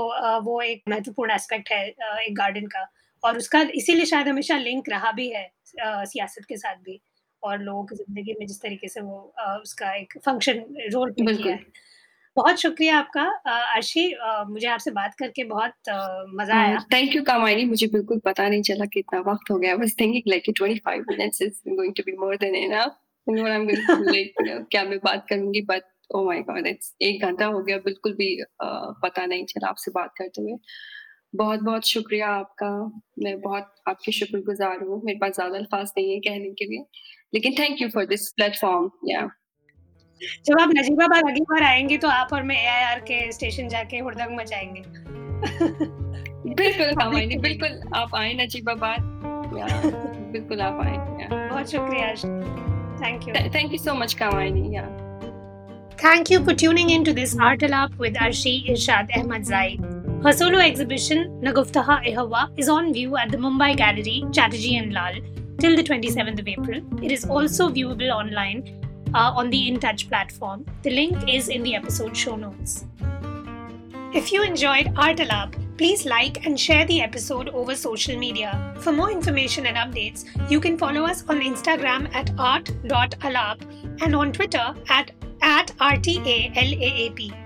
वो एक महत्वपूर्ण एस्पेक्ट है एक गार्डन का। और उसका इसीलिए शायद हमेशा लिंक रहा भी है सियासत के साथ भी। और लोगों की ज़िंदगी में जिस तरीके से वो उसका एक फ़ंक्शन रोल प्ले किया है। बहुत शुक्रिया आपका। अर्शी मुझे आपसे बात करके बहुत मज़ा आया। Thank you Kamayani. मुझे बिल्कुल पता नहीं चला कितना वक्त हो गया। बस thinking like 25 minutes is going to be more than enough what I am going to like क्या मैं बात करूँगी? But oh my god it's एक घंटा हो गया। बिल्कुल भी पता नहीं चला आपसे बात करते हुए। बहुत बहुत शुक्रिया आपका। मैं बहुत आपकी शुक्रगुजार हूँ। मेरे पास ज़्यादा अल्फाज नहीं है कहने के लिए। लेकिन thank you for this platform या जब आप नजीबाबाद अगली बार आएँगे तो आप और मैं एआईआर के स्टेशन जाके हुड़दंग मचाएँगे बिल्कुल कामायनी बिल्कुल आप आए नजीबाबाद बिल्कुल आप आए बहुत शुक्रिया thank you thank you so much Kamayani या Thank you for tuning in to this Art Alap with Arshi Irshad Ahmad Zaid. Her solo exhibition, Naguftaha Ehawa, is on view at the Mumbai Gallery, Chatterjee and Lal, till the 27th of April. It is also viewable online uh, on the In Touch platform. The link is in the episode show notes. If you enjoyed Art Alap, please like and share the episode over social media. For more information and updates, you can follow us on Instagram at art.alap and on Twitter at, at RTALAAP.